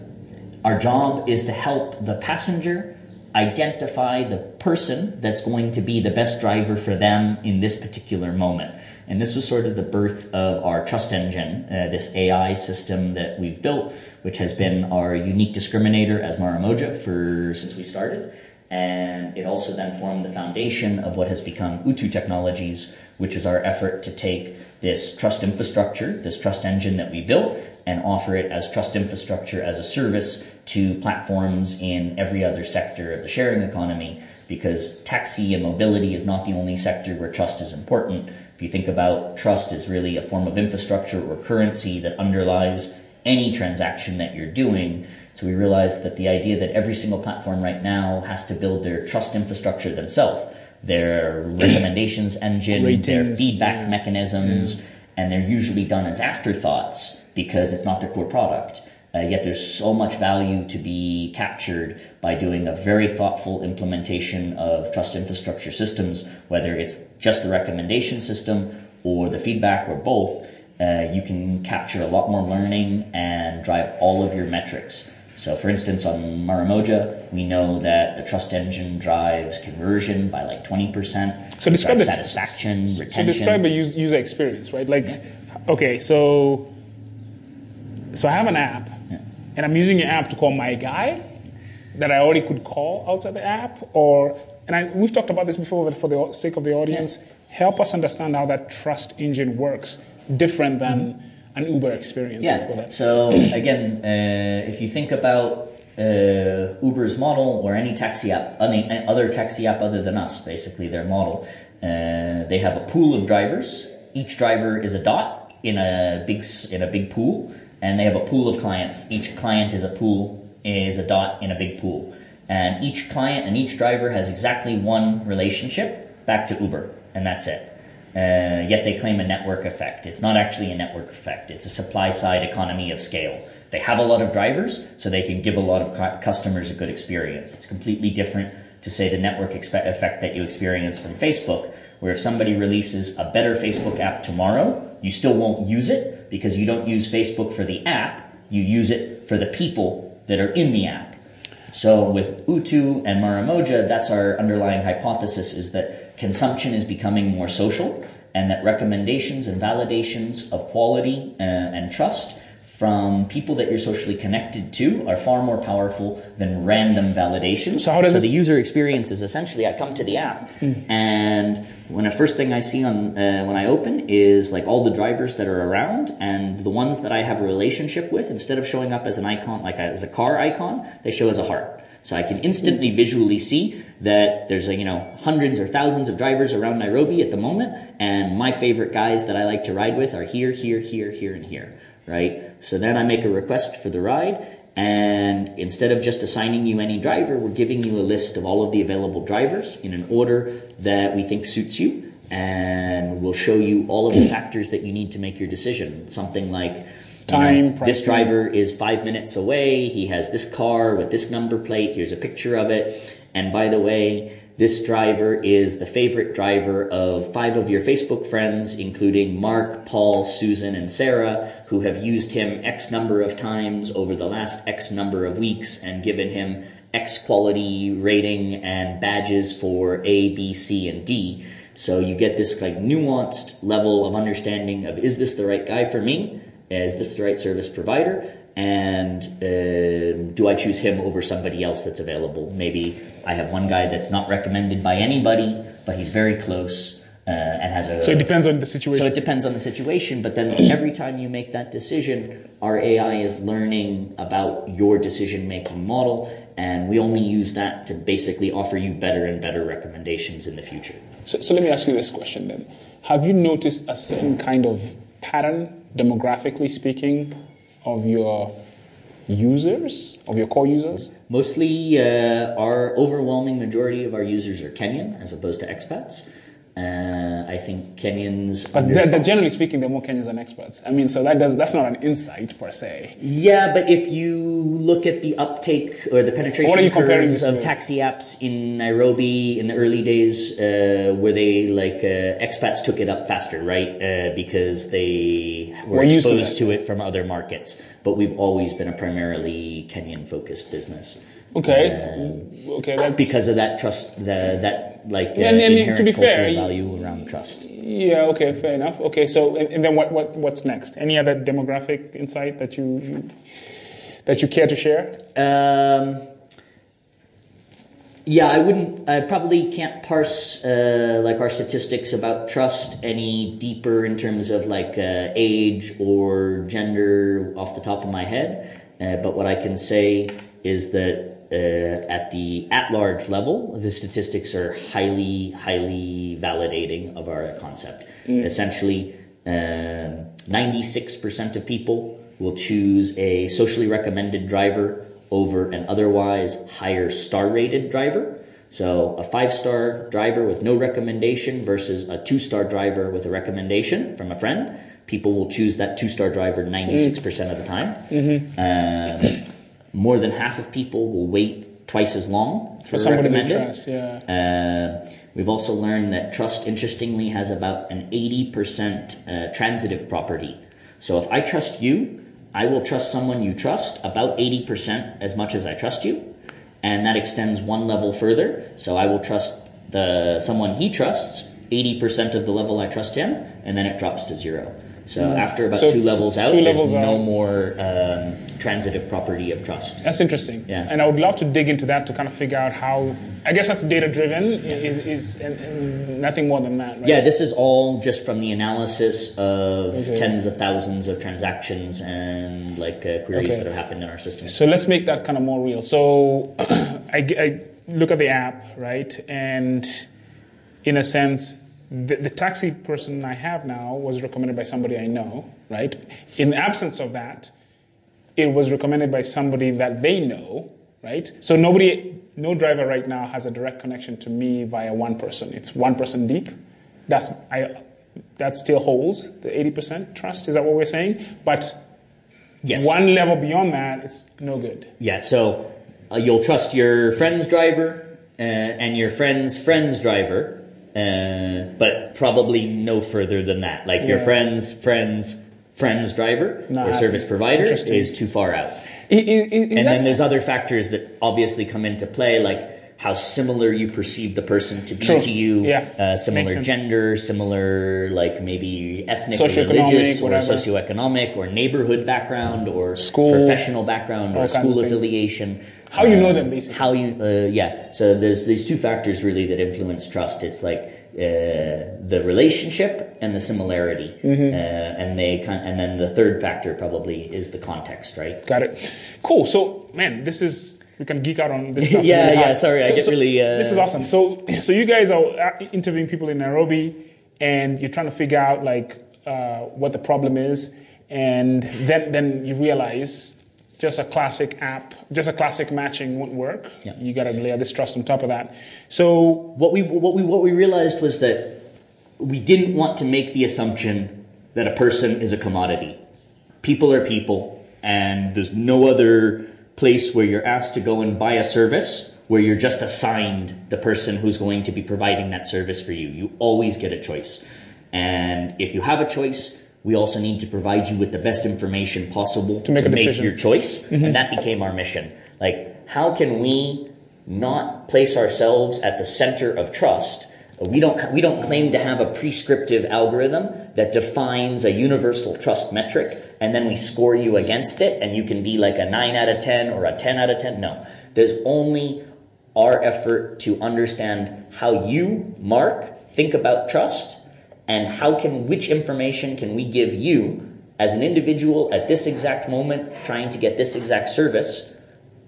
our job is to help the passenger identify the person that's going to be the best driver for them in this particular moment. And this was sort of the birth of our trust engine, uh, this AI system that we've built, which has been our unique discriminator as Maramoja for since we started. And it also then formed the foundation of what has become Utu Technologies, which is our effort to take this trust infrastructure, this trust engine that we built, and offer it as trust infrastructure as a service to platforms in every other sector of the sharing economy. Because taxi and mobility is not the only sector where trust is important. If you think about trust is really a form of infrastructure or currency that underlies any transaction that you're doing. So we realized that the idea that every single platform right now has to build their trust infrastructure themselves, their recommendations engine, their feedback yeah. mechanisms, and they're usually done as afterthoughts because it's not their core product. Uh, yet there's so much value to be captured by doing a very thoughtful implementation of trust infrastructure systems, whether it's just the recommendation system or the feedback or both. Uh, you can capture a lot more learning and drive all of your metrics. So, for instance, on Maramoja, we know that the trust engine drives conversion by like 20%. So describe the- satisfaction, So retention. describe the us- user experience, right? Like, okay, so so I have an app, and I'm using your app to call my guy that I already could call outside the app, or and I, we've talked about this before, but for the sake of the audience, help us understand how that trust engine works, different than an Uber experience. Yeah. So again, uh, if you think about uh, Uber's model or any taxi app, any, any other taxi app other than us, basically their model, uh, they have a pool of drivers. Each driver is a dot in a big in a big pool, and they have a pool of clients. Each client is a pool is a dot in a big pool, and each client and each driver has exactly one relationship back to Uber, and that's it. Uh, yet they claim a network effect. It's not actually a network effect. It's a supply side economy of scale. They have a lot of drivers, so they can give a lot of cu- customers a good experience. It's completely different to say the network expe- effect that you experience from Facebook, where if somebody releases a better Facebook app tomorrow, you still won't use it because you don't use Facebook for the app. You use it for the people that are in the app. So with Utu and Maramoja, that's our underlying hypothesis is that consumption is becoming more social and that recommendations and validations of quality uh, and trust from people that you're socially connected to are far more powerful than random validation. So how does so the user experience is essentially I come to the app and when the first thing I see on uh, when I open is like all the drivers that are around and the ones that I have a relationship with instead of showing up as an icon like a, as a car icon they show as a heart. So I can instantly visually see that there's you know hundreds or thousands of drivers around Nairobi at the moment and my favorite guys that I like to ride with are here here here here and here right? So then I make a request for the ride, and instead of just assigning you any driver, we're giving you a list of all of the available drivers in an order that we think suits you, and we'll show you all of the factors that you need to make your decision. Something like you Time, know, this driver is five minutes away. He has this car with this number plate. Here's a picture of it. And by the way, this driver is the favorite driver of five of your Facebook friends, including Mark, Paul, Susan, and Sarah, who have used him X number of times over the last X number of weeks and given him X quality rating and badges for A, B, C, and D. So you get this like nuanced level of understanding of is this the right guy for me? Is this the right service provider? And um do I choose him over somebody else that's available? Maybe I have one guy that's not recommended by anybody, but he's very close uh, and has a. So it depends on the situation. So it depends on the situation, but then every time you make that decision, our AI is learning about your decision making model, and we only use that to basically offer you better and better recommendations in the future. So, so let me ask you this question then. Have you noticed a certain kind of pattern, demographically speaking, of your users, of your core users? Mostly, uh, our overwhelming majority of our users are Kenyan as opposed to expats. Uh, I think Kenyans. But they're, they're generally speaking, they're more Kenyans than experts. I mean, so that does, that's not an insight per se. Yeah, but if you look at the uptake or the penetration What are you comparing curves of taxi apps in Nairobi in the early days, uh, where they like uh, expats took it up faster, right? Uh, because they were We're used to exposed to it from other markets. But we've always been a primarily Kenyan-focused business. Okay. Um, okay, that's. because of that trust, the, that like uh, And- and to inherent be cultural fair, value around trust. Yeah, okay, fair enough. Okay, so, and, and then what, what, what's next? Any other demographic insight that you, that you care to share? Um, yeah, I wouldn't. I probably can't parse uh, like our statistics about trust any deeper in terms of like uh, age or gender off the top of my head. Uh, but what I can say is that at the at-large level, the statistics are highly, highly validating of our concept. Essentially, um, ninety-six percent of people will choose a socially recommended driver over an otherwise higher star rated driver. So a five star driver with no recommendation versus a two star driver with a recommendation from a friend. People will choose that two star driver 96% of the time. Um, more than half of people will wait twice as long for, For somebody they recommended. trust, yeah. Uh, we've also learned that trust, interestingly, has about an 80% uh, transitive property. So if I trust you, I will trust someone you trust about 80% as much as I trust you. And that extends one level further. So I will trust the someone he trusts 80% of the level I trust him, and then it drops to zero. So after about So two levels out, two there's no out. more um, transitive property of trust. That's interesting. Yeah. And I would love to dig into that to kind of figure out how, I guess that's data driven, Yeah. is, is and, and nothing more than that, right? Yeah, this is all just from the analysis of Okay. tens of thousands of transactions and like uh, queries Okay. that have happened in our system. So let's make that kind of more real. So I, I look at the app, right? And in a sense, the, the taxi person I have now was recommended by somebody I know, right? In the absence of that, it was recommended by somebody that they know, right? So nobody, no driver right now has a direct connection to me via one person. It's one person deep. That's I. That still holds the 80% trust. Is that what we're saying? But Yes. one level beyond that, it's no good. Yeah, so uh, you'll trust your friend's driver uh, and your friend's friend's driver, uh, but probably no further than that. Like your friend's friend's friend's driver Not or service provider is too far out. And then there's other factors that obviously come into play, like how similar you perceive the person to be True. to you, Yeah. uh, similar gender, similar like maybe ethnic, or religious, or whatever. socioeconomic, or neighborhood background, or School. professional background, or school affiliation. How you know Uh, them, basically. How you, uh, yeah. So there's these two factors really that influence trust. It's like uh, the relationship and the similarity, Mm-hmm. uh, and they and then the third factor probably is the context, right? Got it. Cool. So, man, this is we can geek out on this stuff. Yeah, really yeah, sorry, I get so really, uh, this is awesome. So, so you guys are uh, interviewing people in Nairobi, and you're trying to figure out like uh, what the problem is, and then then you realize just a classic app, just a classic matching won't work. Yeah. You got to layer this trust on top of that. So, What we what we what we realized was that we didn't want to make the assumption that a person is a commodity. People are people, and there's no other place where you're asked to go and buy a service where you're just assigned the person who's going to be providing that service for you. You always get a choice. And if you have a choice, we also need to provide you with the best information possible to make a decision. your choice. And mm-hmm. that became our mission. Like, how can we not place ourselves at the center of trust? We don't, we don't claim to have a prescriptive algorithm that defines a universal trust metric and then we score you against it and you can be like a 9 out of 10 or a 10 out of 10. No. There's only our effort to understand how you, Mark, think about trust and how can which information can we give you as an individual at this exact moment trying to get this exact service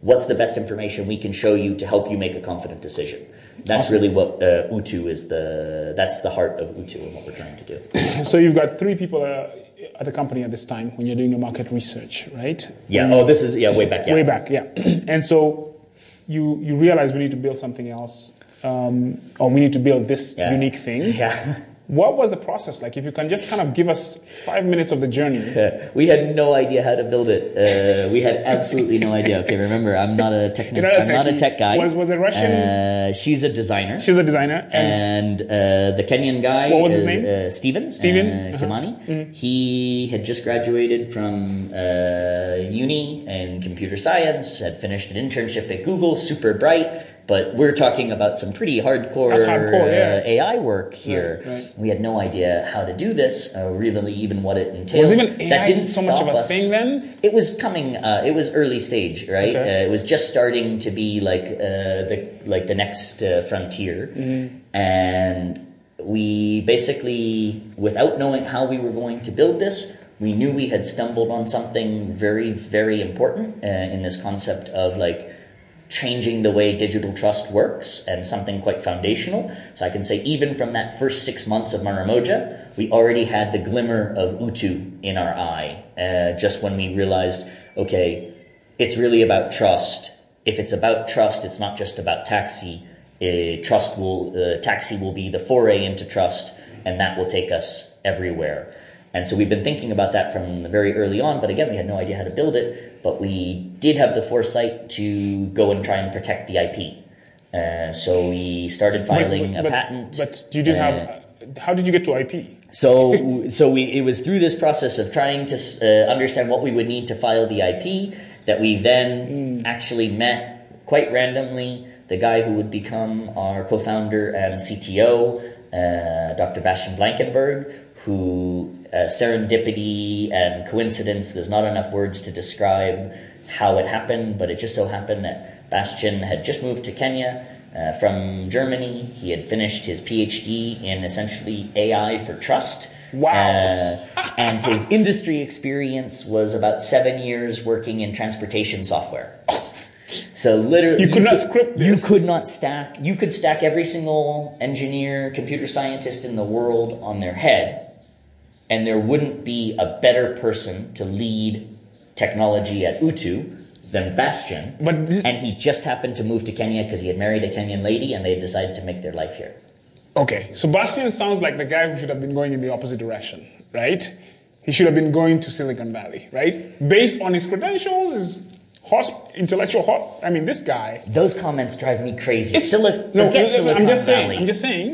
what's the best information we can show you to help you make a confident decision? That's really what uh, utu is the that's the heart of utu and what we're trying to do. So you've got three people uh, at the company at this time when you're doing your market research, right? yeah. Oh this is yeah way back yeah. Way back yeah. And so you you realize we need to build something else um, or we need to build this Yeah. unique thing. Yeah what was the process like if you can just kind of give us five minutes of the journey we had no idea how to build it. Uh, we had absolutely no idea. Okay, remember, I'm not a technical. A I'm not a tech guy. Was- was it Russian? Uh, she's a designer. she's a designer and and uh, the Kenyan guy. What was his is, name? Uh, Stephen Steven, Uh, uh-huh. Kimani. He had just graduated from uh, uni in computer science. Had finished an internship at Google. Super bright. But we're talking about some pretty hardcore, hardcore, yeah. uh, AI work here. Right, right. We had no idea how to do this, uh, really, even what it entailed. Was even AI so much of a us. thing then? It was coming. Uh, it was early stage, right? Okay. Uh, it was just starting to be like uh, the like the next uh, frontier, and we basically, without knowing how we were going to build this, we knew we had stumbled on something very, very important uh, in this concept of like changing the way digital trust works and something quite foundational. So I can say even from that first six months of Maramoja, we already had the glimmer of Utu in our eye. Uh, just when we realized, okay, it's really about trust. If it's about trust, it's not just about taxi. Uh, trust will, uh, taxi will be the foray into trust, and that will take us everywhere. And so we've been thinking about that from very early on, but again, we had no idea how to build it. But we did have the foresight to go and try and protect the IP. Uh, so we started filing but, a patent. but you did uh, have how did you get to ip so, so we it was through this process of trying to uh, understand what we would need to file the IP that we then actually met quite randomly the guy who would become our co-founder and CTO, uh, Dr. Bastian Blankenberg, who uh, serendipity and coincidence. There's not enough words to describe how it happened, but it just so happened that Bastian had just moved to Kenya uh, from Germany. He had finished his PhD in essentially AI for trust. Wow. Uh, and his industry experience was about seven years working in transportation software. So literally, You could not script You could not stack. You could stack every single engineer, computer scientist in the world on their head, and there wouldn't be a better person to lead technology at Utu than Bastian. But this- and he just happened to move to Kenya because he had married a Kenyan lady, and they decided to make their life here. okay sebastian sounds like the guy who should have been going in the opposite direction right he should have been going to silicon valley right based on his credentials his hos- intellectual hot i mean this guy Those comments drive me crazy. It's- Sili- no, forget I'm Silicon just saying. Valley. I'm just saying.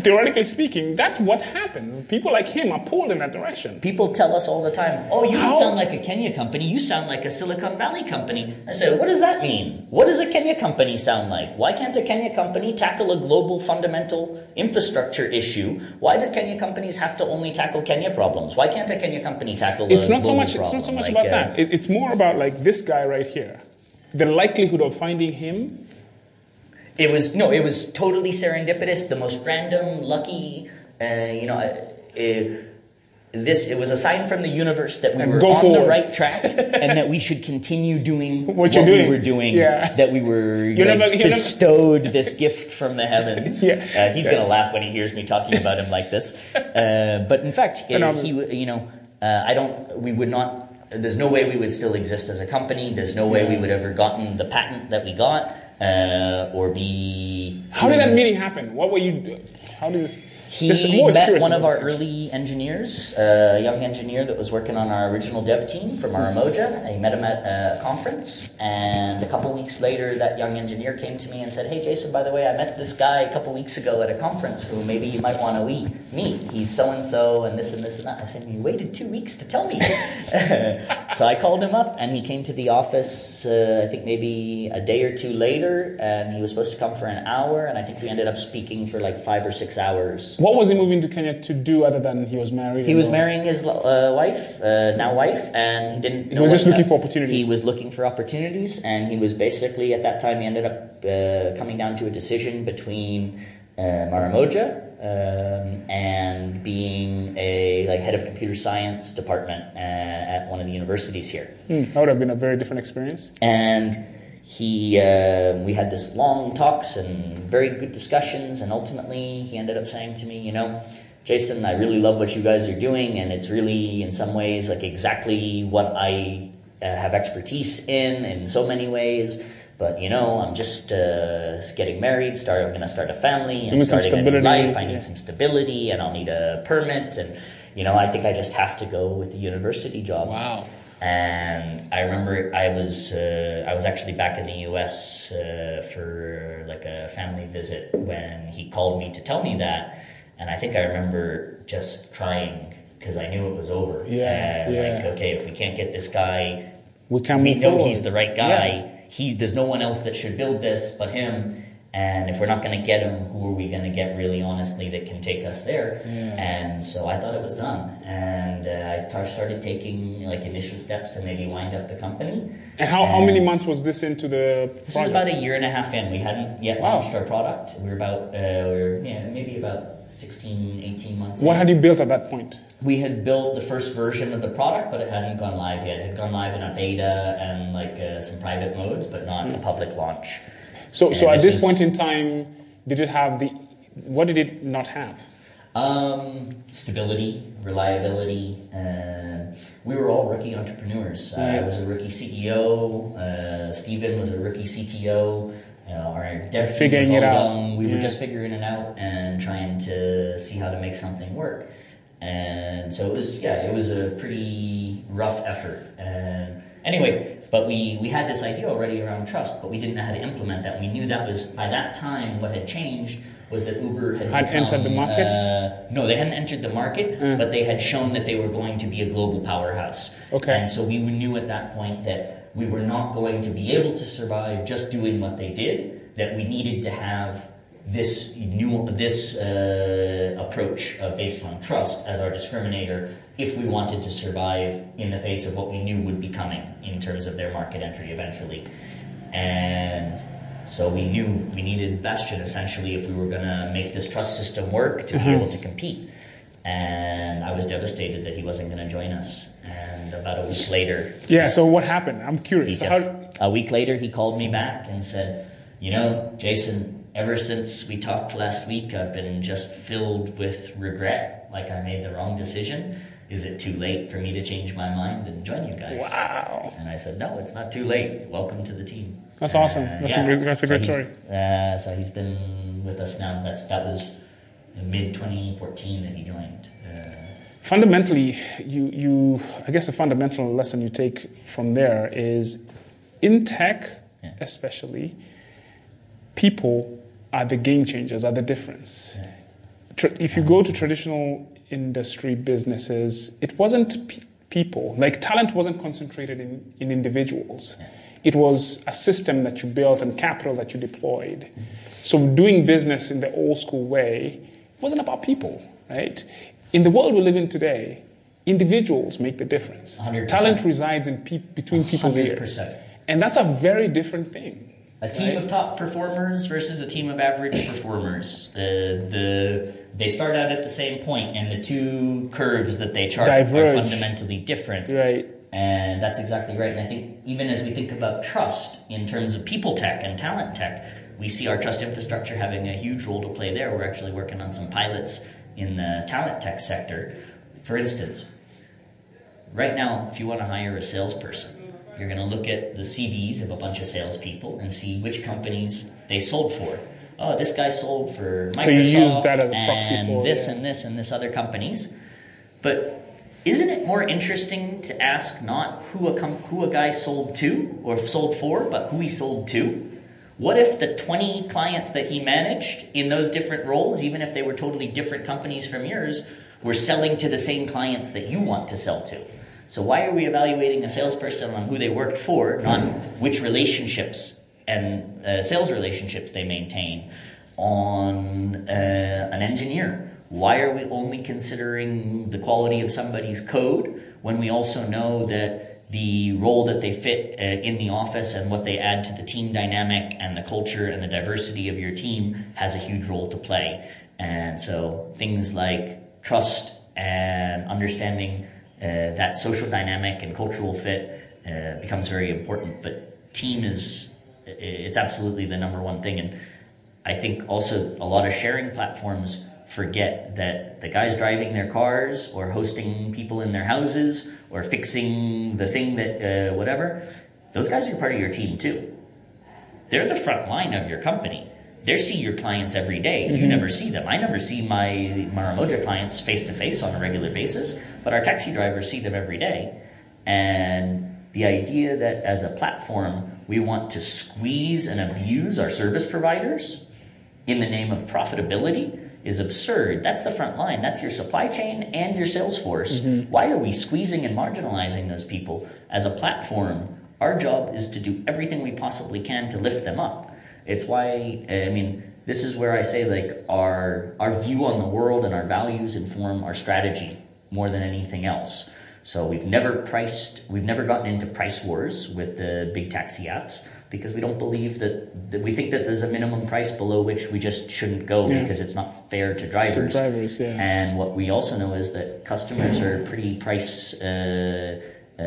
Theoretically speaking, that's what happens. People like him are pulled in that direction. People tell us all the time, oh, you How- don't sound like a Kenya company, you sound like a Silicon Valley company. I say, what does that mean? What does a Kenya company sound like? Why can't a Kenya company tackle a global fundamental infrastructure issue? Why does Kenya companies have to only tackle Kenya problems? Why can't a Kenya company tackle It's not so much. It's not so much Like, about uh, that. It, it's more about like this guy right here. The likelihood of finding him. It was no, it was totally serendipitous, the most random, lucky. Uh, you know, uh, uh, this it was a sign from the universe that we And were on the right track and that we should continue doing What you're doing. we were doing. Yeah. That we were You're like, you're never- bestowed this gift from the heavens. Yeah. Uh, he's gonna laugh when he hears me talking about him like this. Uh, but in fact, uh, Phenomenal. he, you know, uh, I don't. We would not. There's no way we would still exist as a company. There's no way we would ever gotten the patent that we got, uh, or be. How did that meeting happen? What were you? How did this? He met one of our early engineers, a young engineer that was working on our original dev team from Maramoja. I met him at a conference, and a couple weeks later, that young engineer came to me and said, "Hey, Jason, by the way, I met this guy a couple weeks ago at a conference who maybe you might want to meet. Meet. He's so and so, and this and this and that." I said, "You waited two weeks to tell me." so I called him up, and he came to the office. Uh, I think maybe a day or two later, and he was supposed to come for an hour, and I think we ended up speaking for like five or six hours. What was he moving to Kenya to do other than he was married? He was all? marrying his uh, wife, uh, now wife, and he didn't. He was just looking for opportunity. He was looking for opportunities, and he was basically at that time he ended up uh, coming down to a decision between uh, Maramoja um, and being a like head of computer science department uh, at one of the universities here Hmm, that would have been a very different experience. and he uh, we had this long talks and very good discussions and ultimately he ended up saying to me you know jason i really love what you guys are doing and it's really in some ways like exactly what i uh, have expertise in in so many ways but you know i'm just uh, getting married start i'm going to start a family and starting a new life i need yeah. some stability and i'll need a permit and you know i think i just have to go with the university job Wow. And I remember I was uh, I was actually back in the U.S. Uh, for like a family visit when he called me to tell me that, and I think I remember just crying because I knew it was over. Yeah, And, yeah. Like okay, if we can't get this guy, We can we know forward. he's the right guy. He there's no one else that should build this but him. And if we're not going to get him, who are we going to get really honestly that can take us there? Yeah. And so I thought it was done. And uh, I tar- started taking like initial steps to maybe wind up the company. And how, how many months was this into the This is about a year and a half in. We hadn't yet Wow. launched our product. We were about, uh, we were, yeah, maybe about 16, 18 months what in. had you built at that point? We had built the first version of the product, but it hadn't gone live yet. It had gone live in a beta and like uh, some private modes, but not a public launch. So, so at this this point in time, did it have the? What did it not have? Um, stability, reliability. Uh, we were all rookie entrepreneurs. Uh, I was a rookie CEO. Uh, Steven was a rookie CTO. You know, our team Figuring was all it out. young. We were just figuring it out and trying to see how to make something work. And so it was, yeah, it was a pretty rough effort. And anyway, but we, we had this idea already around trust, but we didn't know how to implement that. We knew that was, by that time, what had changed was that Uber had, Had entered the market? uh, no, they hadn't entered the market, Mm. but they had shown that they were going to be a global powerhouse. Okay. And so we knew at that point that we were not going to be able to survive just doing what they did, that we needed to have this new this uh, approach uh, based on trust as our discriminator if we wanted to survive in the face of what we knew would be coming in terms of their market entry eventually. And so we knew we needed Bastian essentially if we were going to make this trust system work to be able to compete. And I was devastated that he wasn't going to join us. And about a week later, Yeah. So what happened? I'm curious. Just, how, a week later, he called me back and said, You know, Jason, ever since we talked last week, I've been just filled with regret, like I made the wrong decision. Is it too late for me to change my mind and join you guys? wow. And I said, No, it's not too late. Welcome to the team. That's awesome. That's a great- that's a So great story. Uh, so he's been with us now. That's That was mid 2014 that he joined. Uh, Fundamentally, you you I guess the fundamental lesson you take from there is in tech, Yeah. especially, people are the game changers, are the difference. if you go to traditional industry businesses, it wasn't pe- people. Like talent wasn't concentrated in, in individuals. It was a system that you built and capital that you deployed. So doing business in the old school way wasn't about people, right? In the world we live in today, individuals make the difference. 100%. Talent resides in pe- between people's ears. 100%. And that's a very different thing. A team of top performers versus a team of average performers. The the they start out at the same point, and the two curves that they chart Diverge. are fundamentally different. Right. And that's exactly right. And I think even as we think about trust in terms of people tech and talent tech, we see our trust infrastructure having a huge role to play there. We're actually working on some pilots in the talent tech sector. For instance, right now, if you want to hire a salesperson, you're going to look at the CVs of a bunch of salespeople and see which companies they sold for. Oh, this guy sold for Microsoft So you use that as a proxy and for- this yeah. and this and this other companies. But isn't it more interesting to ask not who a com- who a guy sold to or sold for, but who he sold to? What if the 20 clients that he managed in those different roles, even if they were totally different companies from yours, were selling to the same clients that you want to sell to? So why are we evaluating a salesperson on who they worked for, not which relationships and uh, sales relationships they maintain? On uh, an engineer, why are we only considering the quality of somebody's code when we also know that the role that they fit uh, in the office and what they add to the team dynamic and the culture and the diversity of your team has a huge role to play? And so things like trust and understanding that social dynamic and cultural fit uh, becomes very important. But team is it's absolutely the number one thing. And I think also a lot of sharing platforms forget that the guys driving their cars or hosting people in their houses or fixing the thing that uh, whatever, those guys are part of your team too. They're the front line of your company. They see your clients every day. You mm-hmm. never see them. I never see my Maramoja clients face to face on a regular basis, but our taxi drivers see them every day. And the idea that as a platform, we want to squeeze and abuse our service providers in the name of profitability is absurd. That's the front line. That's your supply chain and your sales force. Mm-hmm. Why are we squeezing and marginalizing those people? As a platform, our job is to do everything we possibly can to lift them up. It's why I mean this is where I say like our our view on the world and our values inform our strategy more than anything else. So we've never priced, we've never gotten into price wars with the big taxi apps because we don't believe that, that we think that there's a minimum price below which we just shouldn't go Yeah. because it's not fair to drivers. To drivers, yeah. And what we also know is that customers are pretty price uh, uh,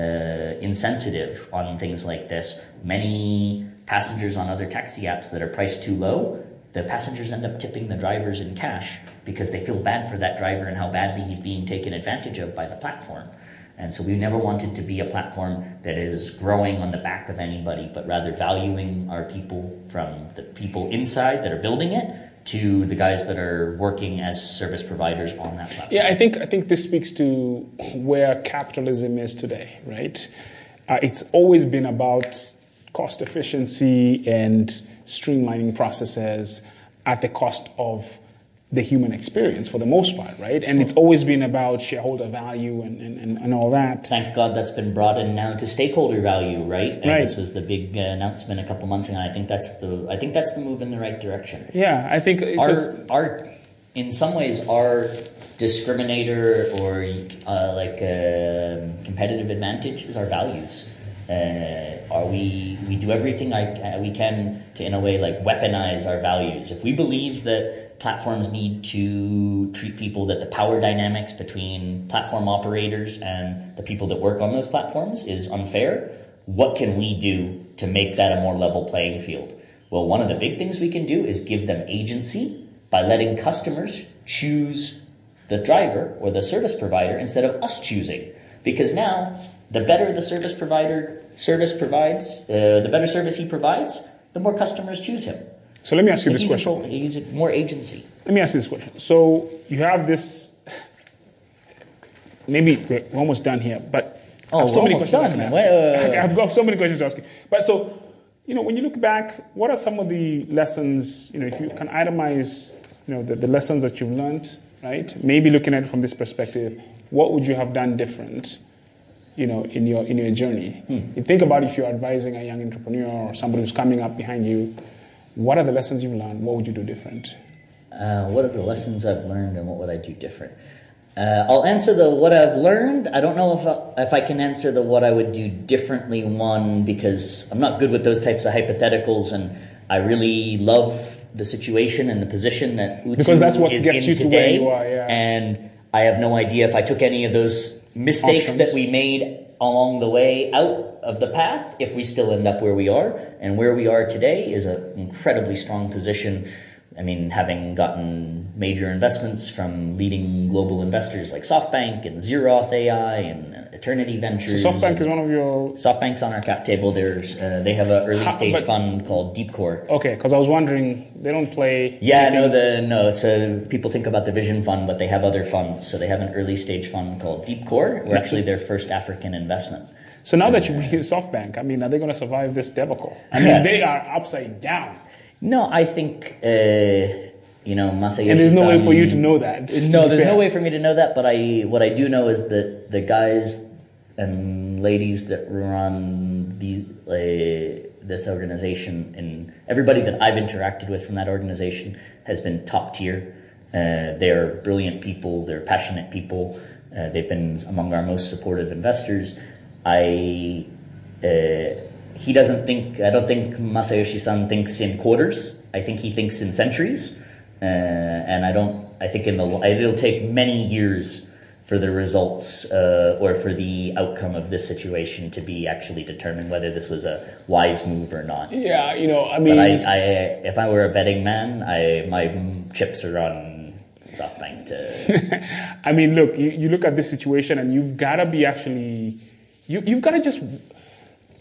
insensitive on things like this. Many passengers on other taxi apps that are priced too low, the passengers end up tipping the drivers in cash because they feel bad for that driver and how badly he's being taken advantage of by the platform. And so we never wanted to be a platform that is growing on the back of anybody, but rather valuing our people from the people inside that are building it to the guys that are working as service providers on that platform. Yeah, I think I think this speaks to where capitalism is today, right? Uh, it's always been about cost efficiency and streamlining processes at the cost of the human experience for the most part, right? And it's always been about shareholder value and, and, and, all that. Thank God that's been brought in now to stakeholder value, right? And Right. This was the big uh, announcement a couple months ago. I think that's the I think that's the move in the right direction. Yeah, I think Our our in some ways our discriminator or uh, like um competitive advantage is our values. Uh, are we we do everything I, we can to in a way like weaponize our values. If we believe that platforms need to treat people that the power dynamics between platform operators and the people that work on those platforms is unfair, what can we do to make that a more level playing field? Well, one of the big things we can do is give them agency by letting customers choose the driver or the service provider instead of us choosing. Because now, the better the service provider service provides, uh, the better service he provides, the more customers choose him. so let me ask you So this question. a, he's more agency. Let me ask you this question. So you have this. Maybe we're almost done here, but Oh, I have so many questions I done. can ask. Wait, wait. I've got so many questions to ask you. But so, you know, when you look back, what are some of the lessons? You know, if you can itemize you know, the, the lessons that you've learned, right? Maybe looking at it from this perspective, what would you have done different, you know, in your in your journey? Hmm. You think about if you're advising a young entrepreneur or somebody who's coming up behind you, what are the lessons you've learned? What would you do different? Uh, what are the lessons I've learned and what would I do different? Uh, I'll answer the what I've learned. I don't know if I, if I can answer the what I would do differently. One because I'm not good with those types of hypotheticals, and I really love the situation and the position that Utu Because that's what is gets in you to today. where you are, yeah. And I have no idea if I took any of those mistakes Options. that we made along the way out of the path, if we still end up where we are. And where we are today is an incredibly strong position. I mean, having gotten major investments from leading global investors like SoftBank and Zeroth AI and Eternity Ventures. SoftBank is one of your SoftBank's on our cap table. There's uh, they have an early stage but- fund called DeepCore. okay, because I was wondering they don't play. Yeah, no, the no. So people think about the Vision Fund, but they have other funds. So they have an early stage fund called DeepCore. We're actually their first African investment. So now that you bring in SoftBank, I mean, are they going to survive this debacle? I mean, they are upside down, No, I think uh, you know Masayoshi. and there's no way for you to know that. No, there's no way for me to know that. But I, what I do know is that the guys and ladies that run the uh, this organization and everybody that I've interacted with from that organization has been top tier. Uh, they're brilliant people. They're passionate people. Uh, they've been among our most supportive investors. I uh, he doesn't think I don't think Masayoshi-san thinks in quarters. I think he thinks in centuries, uh, and I don't. I think in the it'll take many years for the results uh, or for the outcome of this situation to be actually determined whether this was a wise move or not. Yeah, you know, I mean, I, I, if I were a betting man, I my chips are on SoftBank to. I mean, look, you, you look at this situation, and you've got to be actually, you you've got to just.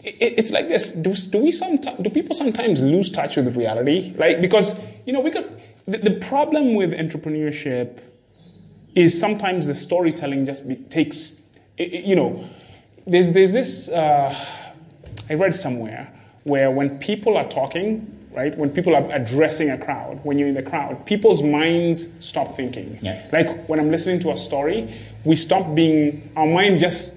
It, it's like this. Do, do we sometimes do people sometimes lose touch with reality? Like because you know we could. The, the problem with entrepreneurship is sometimes the storytelling just be, takes. i- i- You know, there's there's this. Uh, I read somewhere where when people are talking, right, when people are addressing a crowd, when you're in the crowd, people's minds stop thinking. Yeah. Like when I'm listening to a story, we stop being, our mind just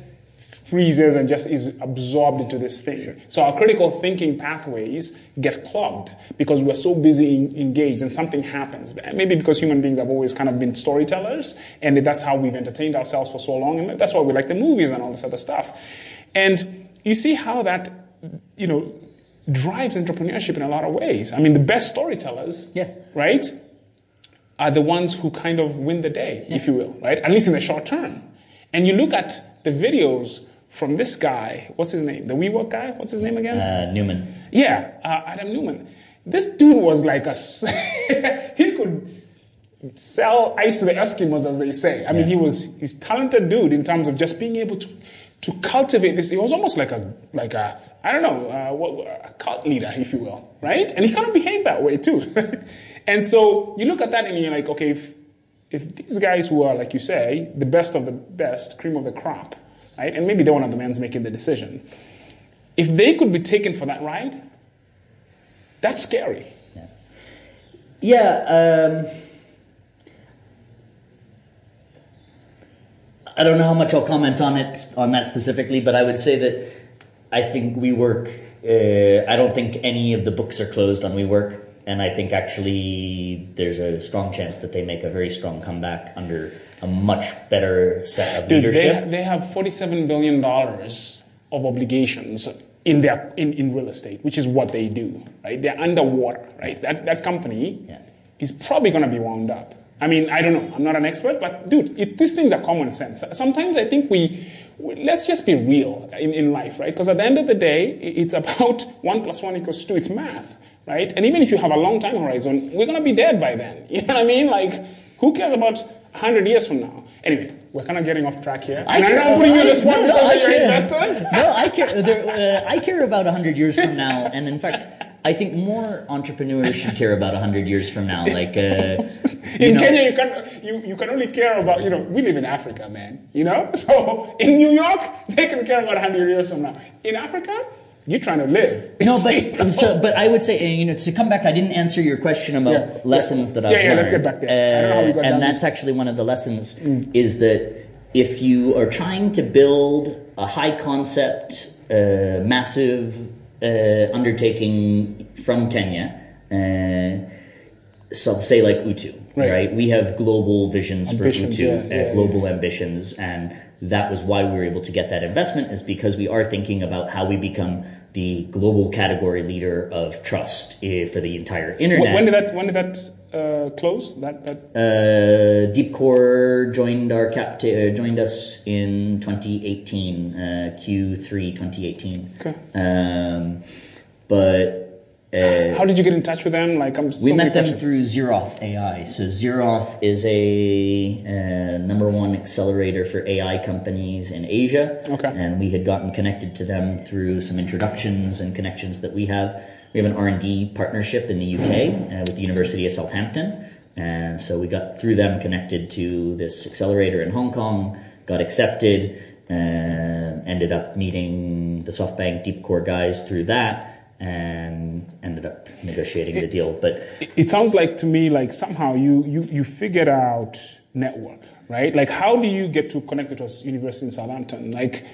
freezes and just is absorbed into this thing. So our critical thinking pathways get clogged because we're so busy en- engaged and something happens. Maybe because human beings have always kind of been storytellers and that's how we've entertained ourselves for so long and that's why we like the movies and all this other stuff. And you see how that, you know, drives entrepreneurship in a lot of ways. I mean, the best storytellers, Yeah. right, are the ones who kind of win the day, if you will, right? At least in the short term. And you look at the videos from this guy, what's his name? The WeWork guy? What's his name again? Uh, Neumann. Yeah, uh, Adam Neumann. This dude was like a he could sell ice to the Eskimos, as they say. I mean, he was he's talented dude in terms of just being able to to cultivate this. He was almost like a like a I don't know uh, what, a cult leader, if you will, right? And he kind of behaved that way too. and so you look at that and you're like, okay, if if these guys who are like you say the best of the best, cream of the crop, right? And maybe they're one of the men making the decision. If they could be taken for that ride, that's scary. Yeah. Um, I don't know how much I'll comment on it on that specifically, but I would say that I think WeWork. Uh, I don't think any of the books are closed on WeWork, and I think actually there's a strong chance that they make a very strong comeback under a much better set of Dude, leadership. they, they have $47 billion of obligations in, their, in, in real estate, which is what they do, right? They're underwater, right? That, that company Yeah. is probably going to be wound up. I mean, I don't know. I'm not an expert, but dude, it, these things are common sense. Sometimes I think we, we let's just be real in, in life, right? Because at the end of the day, it's about one plus one equals two. It's math, right? And even if you have a long time horizon, we're going to be dead by then. You know what I mean? Like, who cares about 100 years from now? Anyway, we're kind of getting off track here. and I know I'm putting you in the spot no, because I of your care. investors. no, I care. There, uh, I care about hundred years from now, and in fact, I think more entrepreneurs should care about hundred years from now. Like, uh, you In know, Kenya, you can you, you can only care about you know we live in Africa, man. You know, so in New York they can care about 100 years from now. In Africa, you're trying to live. No, but so, but I would say, uh, you know, to come back, I didn't answer your question about Yeah, lessons yeah. that I've Yeah, yeah, learned. let's get back there. I don't know how we Uh, and this- that's actually one of the lessons is that if you are trying to build a high concept, uh, massive uh, undertaking from Kenya, uh, so say like Utu, Right. right? We have global visions Ambitions, for Utu, yeah, uh, yeah, global ambitions, and that was why we were able to get that investment is because we are thinking about how we become the global category leader of trust uh, for the entire internet. When, when did that when did that uh, close? That that Uh, Deepcore joined our cap uh, joined us in 2018, uh, Q3 2018. Okay. Um, but uh, how did you get in touch with them? Like I'm we so many met them questions. through Zeroth AI. So Zeroth is a uh, number one accelerator for AI companies in Asia. Okay. And we had gotten connected to them through some introductions and connections that we have. We have an R&D partnership in the UK uh, with the University of Southampton. And so we got through them connected to this accelerator in Hong Kong, got accepted, uh, ended up meeting the SoftBank Deep Core guys through that and ended up negotiating the deal. But It- it sounds like to me like somehow you you you figured out network right? Like how do you get to connect to us university in southampton? Like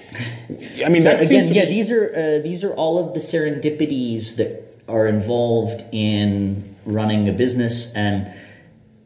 i mean So again, yeah, be these are uh, these are all of the serendipities that are involved in running a business, and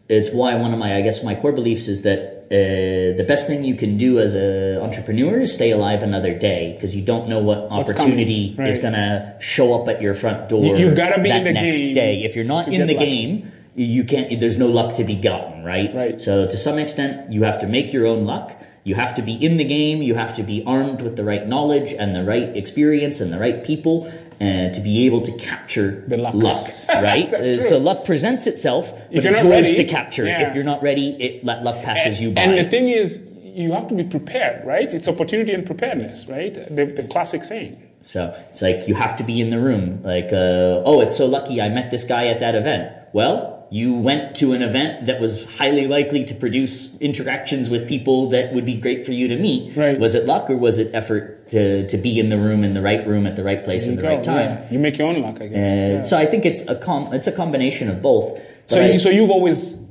it's why one of my, I guess, my core beliefs is that uh, the best thing you can do as an entrepreneur is stay alive another day because you don't know what opportunity right. is going to show up at your front door. You- you've gotta be that in the next game day. If you're not in the lucky. game, you can't. There's no luck to be gotten, right? Right. So to some extent, you have to make your own luck. You have to be in the game. You have to be armed with the right knowledge and the right experience and the right people uh, to be able to capture The luck. right? Uh, so luck presents itself, but you're it's yours ready, to capture. yeah. If you're not ready, it let luck passes you by. and the thing is you have to be prepared right it's opportunity and preparedness right the, the classic saying So it's like you have to be in the room. Like, uh, oh, it's so lucky I met this guy at that event. Well, you went to an event that was highly likely to produce interactions with people that would be great for you to meet. Right. Was it luck or was it effort to, to be in the room in the right room at the right place at the You right time? yeah. you make your own luck i guess yeah. So I think it's a com- it's a combination of both. So, I- you, so you've always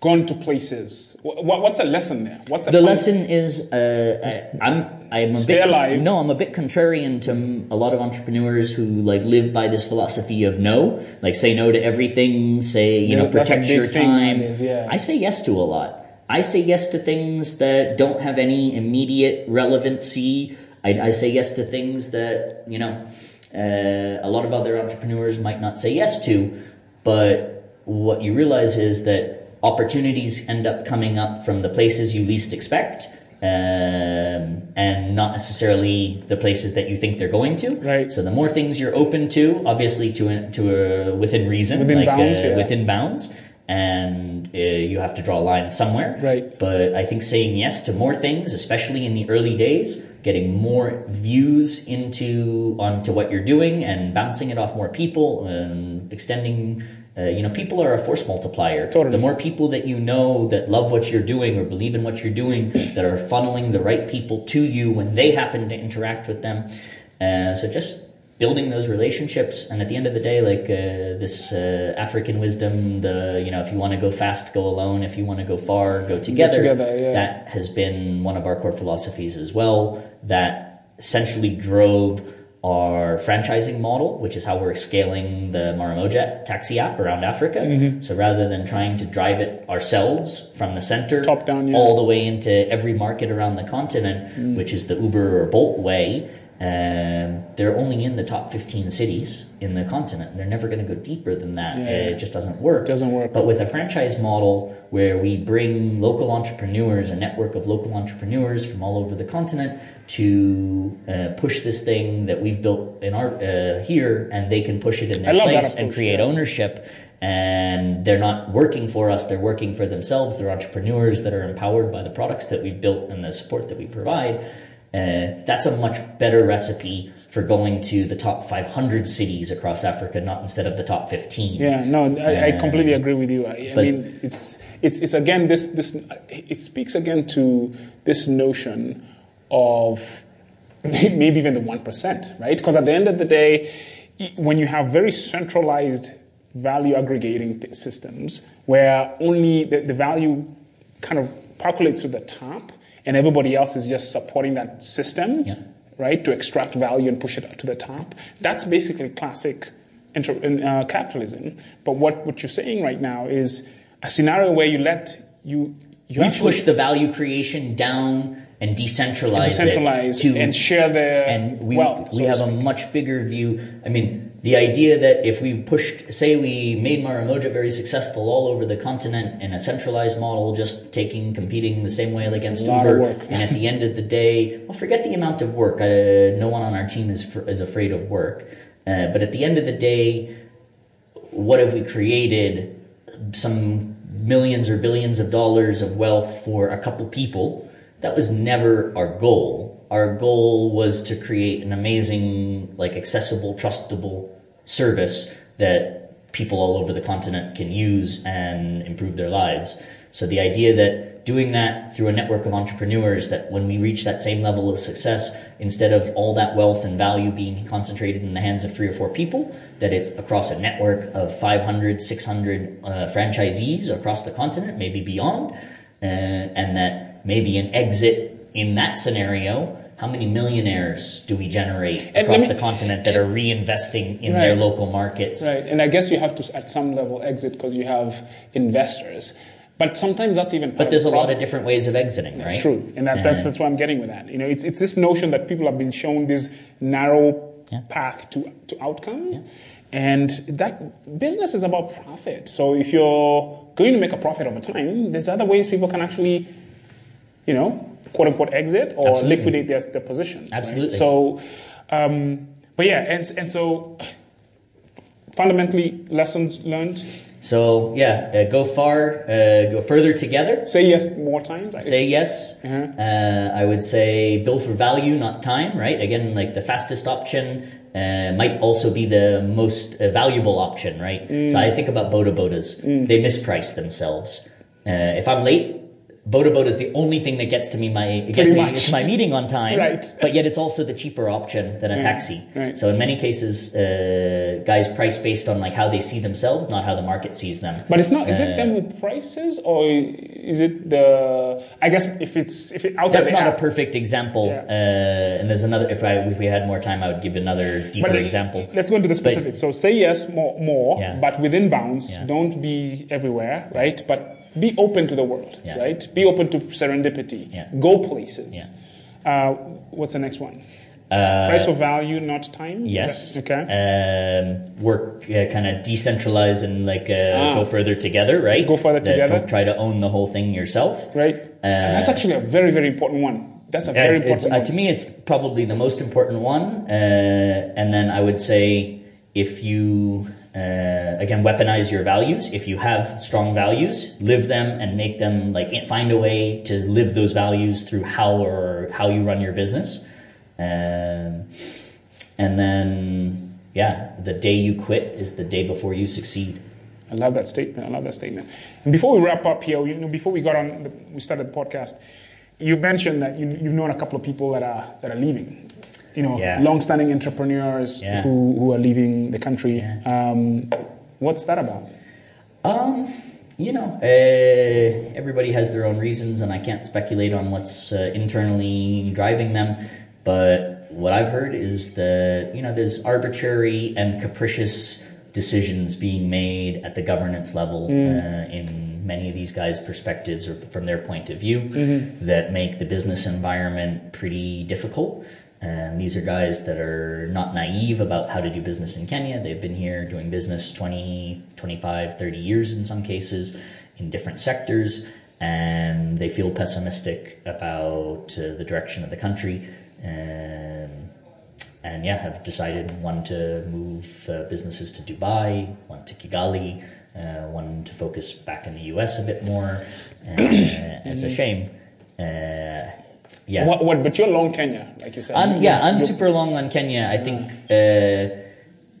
gone to places what, what's a lesson there what's a the lesson is uh, I, I'm I'm a Stay bit alive. no I'm a bit contrarian to a lot of entrepreneurs who like live by this philosophy of no like say no to everything say you know that's a protect your time nowadays, yeah. I say yes to a lot I say yes to things that don't have any immediate relevancy I, I say yes to things that you know uh, a lot of other entrepreneurs might not say yes to but what you realize is that opportunities end up coming up from the places you least expect um, and not necessarily the places that you think they're going to. Right. So the more things you're open to, obviously to to a, within reason, Within like bounds, uh, yeah. within bounds, and uh, you have to draw a line somewhere. Right. But I think saying yes to more things, especially in the early days, getting more views into onto what you're doing and bouncing it off more people and extending. Uh, you know, people are a force multiplier. Totally. The more people that you know that love what you're doing or believe in what you're doing, that are funneling the right people to you when they happen to interact with them. Uh, so just building those relationships, and at the end of the day, like uh, this uh, African wisdom, the you know, if you want to go fast, go alone. If you want to go far, go together. together, yeah. That has been one of our core philosophies as well. That essentially drove our franchising model, which is how we're scaling the Maramoja taxi app around Africa. Mm-hmm. So rather than trying to drive it ourselves from the center Top down, yeah. all the way into every market around the continent, Mm. which is the Uber or Bolt way, um, they're only in the top 15 cities in the continent. They're never going to go deeper than that. Yeah. It just doesn't work. Doesn't work. But with a franchise model where we bring local entrepreneurs, a network of local entrepreneurs from all over the continent to uh, push this thing that we've built in our uh, here, and they can push it in their place and create yeah. ownership. And they're not working for us; they're working for themselves. They're entrepreneurs that are empowered by the products that we've built and the support that we provide. Uh, that's a much better recipe for going to the top 500 cities across Africa, not instead of the top 15. Yeah, no, I, I Uh, completely agree with you. I, I but- mean, it's it's it's again this this it speaks again to this notion of maybe even the 1%, right? Because at the end of the day, when you have very centralized value aggregating systems where only the, the value kind of percolates to the top and everybody else is just supporting that system, Yeah. right, to extract value and push it up to the top, that's basically classic inter- uh, capitalism. But what, what you're saying right now is a scenario where you let you, you actually push the value creation down and decentralize, decentralize it to and share the and we, wealth. we so have a much bigger view. I mean, the idea that if we pushed, say, we made Maramoja very successful all over the continent in a centralized model, just taking, competing the same way against a lot of Uber, work. and at the end of the day, well, forget the amount of work. Uh, no one on our team is is afraid of work, uh, but at the end of the day, what have we created? Some millions or billions of dollars of wealth for a couple people. That was never our goal. Our goal was to create an amazing, like accessible, trustable service that people all over the continent can use and improve their lives. So the idea that doing that through a network of entrepreneurs, that when we reach that same level of success, instead of all that wealth and value being concentrated in the hands of three or four people, that it's across a network of 500, 600 uh, franchisees across the continent, maybe beyond, uh, and that maybe an exit in that scenario. How many millionaires do we generate across me- the continent that are reinvesting in their local markets? Right, and I guess you have to, at some level, exit because you have investors. But sometimes that's even. But there's a lot of different ways of exiting, That's right? true, and that, that's that's why I'm getting with that. You know, it's it's this notion that people have been shown this narrow Yeah. path to to outcome, and that business is about profit. So if you're going to make a profit over time, there's other ways people can actually, you know, quote unquote exit or Absolutely. liquidate their, their positions. right? Absolutely. So, um, but yeah, and and so fundamentally, lessons learned. So yeah, uh, go far, uh, go further together. Say yes more times. Say yes. Uh-huh. Uh, I would say bill for value, not time. Right? Again, like the fastest option uh, might also be the most uh, valuable option. Right? Mm. So I think about Boda Bodas. They misprice themselves. Uh, if I'm late. Boda Boda is the only thing that gets to me my get me it's my meeting on time, Right. But yet it's also the cheaper option than a taxi. right. So in many cases, uh, guys price based on like how they see themselves, not how the market sees them. But it's not. Is Uh, it them who prices, or is it the? I guess if it's if it outside That's not app, a perfect example. Yeah. Uh, and there's another. If I if we had more time, I would give another deeper But example. Let's go into the But- specifics. So say yes more, more, Yeah. but within bounds. Yeah. Don't be everywhere, right? But be open to the world, Yeah. right? Be open to serendipity. Yeah. Go places. Yeah. Uh, what's the next one? Uh, Price for value, not time. Yes. that- okay. Um, work uh, kind of decentralize and like uh, Ah. go further together, right? Go further That together. Don't try to own the whole thing yourself. right. And that's actually a very very important one. That's a very Uh, important uh, one. to me, it's probably the most important one. Uh, and then I would say if you, uh, again, weaponize your values. If you have strong values, live them and make them like find a way to live those values through how or how you run your business. Um, and then, yeah, the day you quit is the day before you succeed. I love that statement. I love that statement. And before we wrap up here, you know, before we got on, the, we started the podcast. You mentioned that you, you've known a couple of people that are that are leaving. You know, Yeah. long-standing entrepreneurs Yeah. who, who are leaving the country. Yeah. Um, what's that about? Um, you know, uh, everybody has their own reasons, and I can't speculate on what's uh, internally driving them. But what I've heard is that you know there's arbitrary and capricious decisions being made at the governance level uh, in many of these guys' perspectives or from their point of view that make the business environment pretty difficult. And these are guys that are not naive about how to do business in Kenya. They've been here doing business 20, 25, 30 years in some cases in different sectors. And they feel pessimistic about uh, the direction of the country. Um, and yeah, have decided one to move uh, businesses to Dubai, one to Kigali, uh, one to focus back in the US a bit more. Uh, it's a shame. Yeah. What, what, but you're long Kenya, like you said. I'm, yeah, I'm super long on Kenya. I think uh,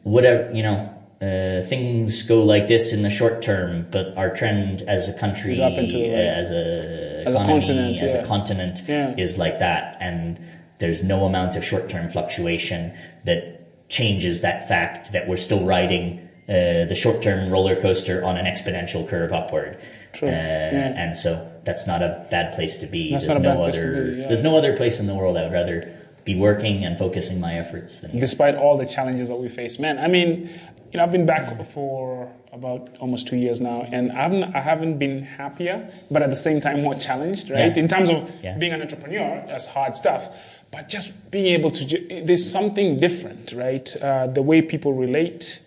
whatever you know, uh, things go like this in the short term, but our trend as a country, Is up and uh, as a As a continent, as yeah. a continent, Yeah. is like that. And there's no amount of short-term fluctuation that changes that fact that we're still riding uh, the short-term roller coaster on an exponential curve upward. True. Uh, Yeah. And so that's not a bad place to be. That's there's not a no bad place to other. be, yeah. There's no other place in the world I would rather be working and focusing my efforts than here. despite all the challenges that we face. Man, I mean, you know, I've been back for about almost two years now, and I haven't, I haven't been happier, but at the same time more challenged, right? Yeah. In terms of Yeah. being an entrepreneur, that's hard stuff. But just being able to, there's something different, right? Uh, the way people relate,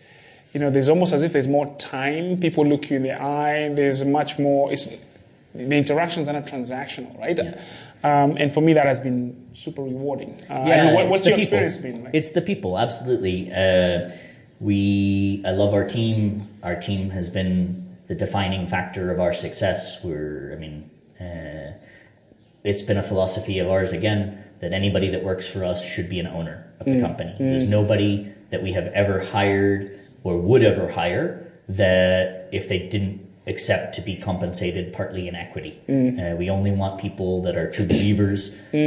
you know, there's almost as if there's more time. People look you in the eye. There's much more. It's the interactions are not transactional, right? Um, and for me, that has been super rewarding. Uh, I what, what's your people. experience been like? It's the people, absolutely. Uh, we, I love our team. Our team has been the defining factor of our success. We're, I mean, uh, it's been a philosophy of ours again that anybody that works for us should be an owner of the company. There's nobody that we have ever hired or would ever hire that if they didn't accept to be compensated partly in equity. Uh, we only want people that are true believers uh,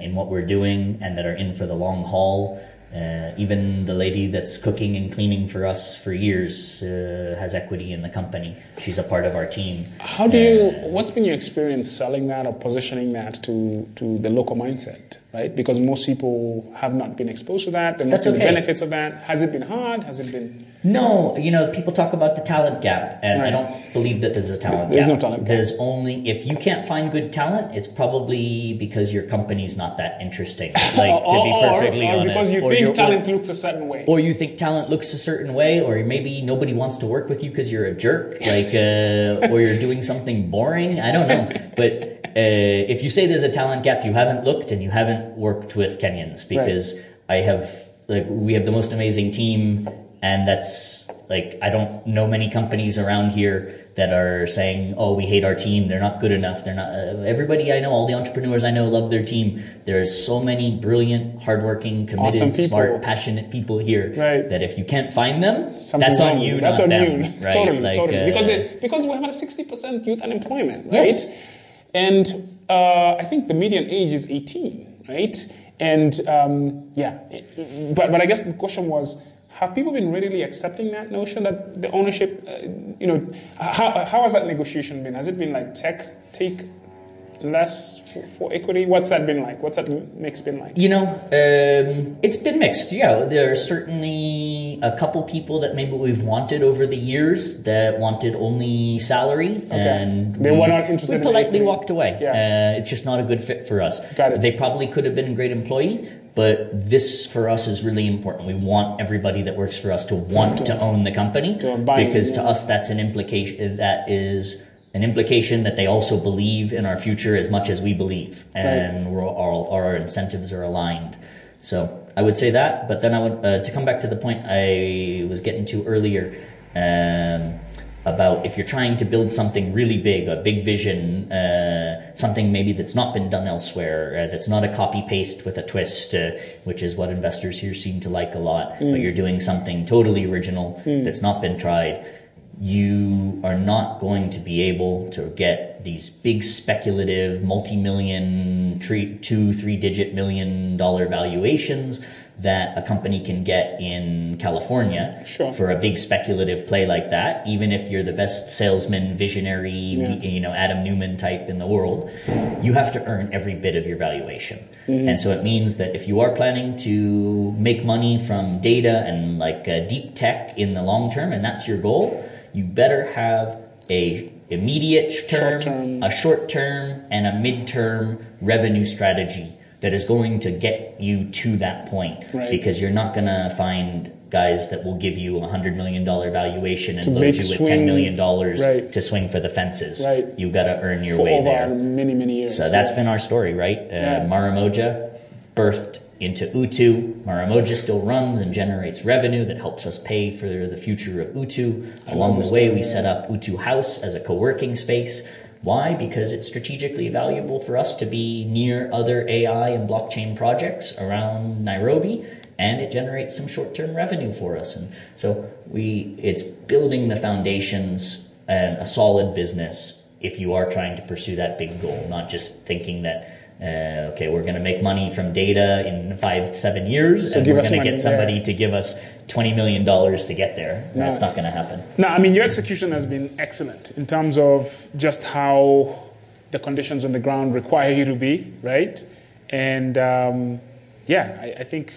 in what we're doing and that are in for the long haul. Uh, even the lady that's cooking and cleaning for us for years uh, has equity in the company. She's a part of our team. How do you? What's been your experience selling that or positioning that to to the local mindset? Right, because most people have not been exposed to that. They're not That's seeing the benefits of that. Has it been hard? Has it been? No, you know, people talk about the talent gap, and I don't believe that there's a talent There's gap. no talent gap. There's only if you can't find good talent, it's probably because your company's not that interesting. Like to be or, perfectly or honest, because you Or think you're- talent looks a certain way. or you think talent looks a certain way, or maybe nobody wants to work with you because you're a jerk, like, uh, or you're doing something boring. I don't know, but uh, if you say there's a talent gap, you haven't looked and you haven't worked with Kenyans because I have, like, we have the most amazing team, and that's like I don't know many companies around here that are saying, "Oh, we hate our team. They're not good enough. They're not." Uh, everybody I know, all the entrepreneurs I know, love their team. There's so many brilliant, hardworking, committed, Awesome smart, passionate people here Right. that if you can't find them, Something's that's on you, That's not on them. you. Right? Totally, Like, totally. uh, because they, because we have a sixty percent youth unemployment, right? Yes. And uh, I think the median age is eighteen, right? And um, yeah, but but I guess the question was. Have people been readily accepting that notion that the ownership, uh, you know, how, how has that negotiation been? Has it been like tech take less for, for equity? What's that been like? What's that mix been like? You know, um, it's been mixed. Yeah, there are certainly a couple people that maybe we've wanted over the years that wanted only salary, and They we, were not interested We politely equity. walked away. Yeah. Uh, it's just not a good fit for us. Got it. They probably could have been a great employee. But this for us is really important. We want everybody that works for us to want to own the company To buy it, because to us that's an implication. That is an implication that they also believe in our future as much as we believe, and we're all, our incentives are aligned. So I would say that. But then I would uh, to come back to the point I was getting to earlier. Um, about if you're trying to build something really big, a big vision, uh, something maybe that's not been done elsewhere, uh, that's not a copy paste with a twist, uh, which is what investors here seem to like a lot, but you're doing something totally original that's not been tried, you are not going to be able to get these big speculative multi-million, three, two, three digit million dollar valuations that a company can get in California Sure. for a big speculative play like that, even if you're the best salesman, visionary, you know, Adam Neumann type in the world, you have to earn every bit of your valuation. And so it means that if you are planning to make money from data and like uh, deep tech in the long term, and that's your goal, you better have a immediate term, Short-term. a short term, and a mid-term revenue strategy that is going to get you to that point Right. because you're not going to find guys that will give you a hundred million dollar valuation and To load you with swing- ten million dollars Right. to swing for the fences. Right. You got to earn your for way there. many many years. So that's Yeah. been our story, right? Uh, Yeah. Maramoja birthed into Utu. Maramoja still runs and generates revenue that helps us pay for the future of Utu. Along the way, we set up Utu House as a co-working space. Why? Because it's strategically valuable for us to be near other AI and blockchain projects around Nairobi, and it generates some short-term revenue for us. And so we, it's building the foundations and a solid business if you are trying to pursue that big goal, not just thinking that Uh, okay, we're going to make money from data in five, seven years, So and we're going to get somebody yeah. to give us $20 million to get there. That's not going to happen. No, I mean, your execution has been excellent in terms of just how the conditions on the ground require you to be, right? And um, yeah, I, I think,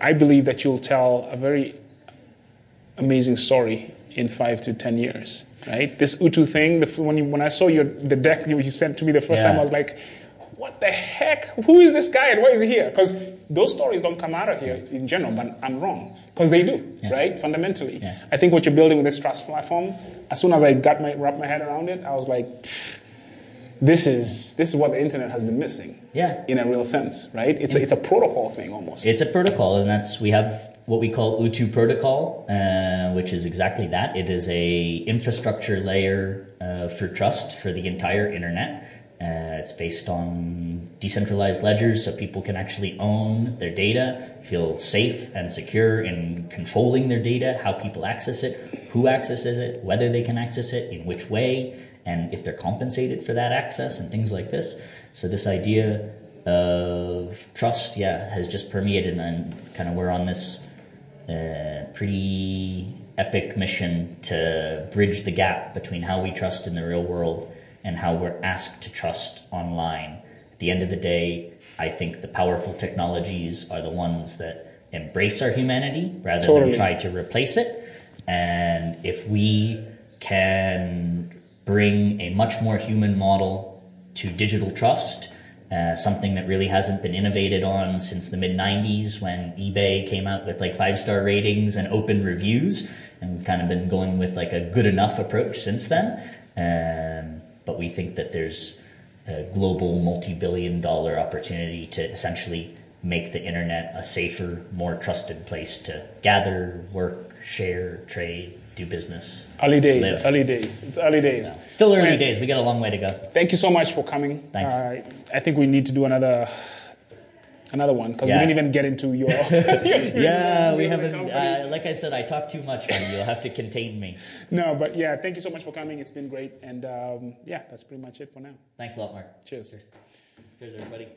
I believe that you'll tell a very amazing story in five to 10 years, right? This Utu thing, the, when, you, when I saw your, the deck you, you sent to me the first Yeah. time, I was like, what the heck? Who is this guy and why is he here? Because those stories don't come out of here in general, but I'm wrong. Because they do, Yeah. right? Fundamentally. Yeah. I think what you're building with this trust platform, as soon as I got my wrap my head around it, I was like, this is this is what the internet has been missing. Yeah. In a real sense, right? It's a, it's a protocol thing almost. It's a protocol, and that's we have what we call Utu protocol, uh, which is exactly that. It is a infrastructure layer uh, for trust for the entire internet. Uh, it's based on decentralized ledgers, so people can actually own their data, feel safe and secure in controlling their data, how people access it, who accesses it, whether they can access it, in which way, and if they're compensated for that access, and things like this. So this idea of trust, yeah, has just permeated, and kind of we're on this uh, pretty epic mission to bridge the gap between how we trust in the real world and how we're asked to trust online. At the end of the day, I think the powerful technologies are the ones that embrace our humanity rather Totally. than try to replace it. And if we can bring a much more human model to digital trust, uh, something that really hasn't been innovated on since the mid 90s when eBay came out with like five star ratings and open reviews. And we've kind of been going with like a good enough approach since then. Um, but we think that there's a global multi billion dollar opportunity to essentially make the internet a safer, more trusted place to gather, work, share, trade, do business. early days, live. early days. It's early days. Still early Man, days. We got a long way to go. Thank you so much for coming. Thanks. Uh, I think we need to do another another one because Yeah. we didn't even get into your. your Yeah, we haven't. company. Uh, like I said, I talk too much, man. You'll have to contain me. No, but yeah, thank you so much for coming. It's been great, and um, yeah, that's pretty much it for now. Thanks a lot, Mark. cheers Cheers. Cheers, everybody.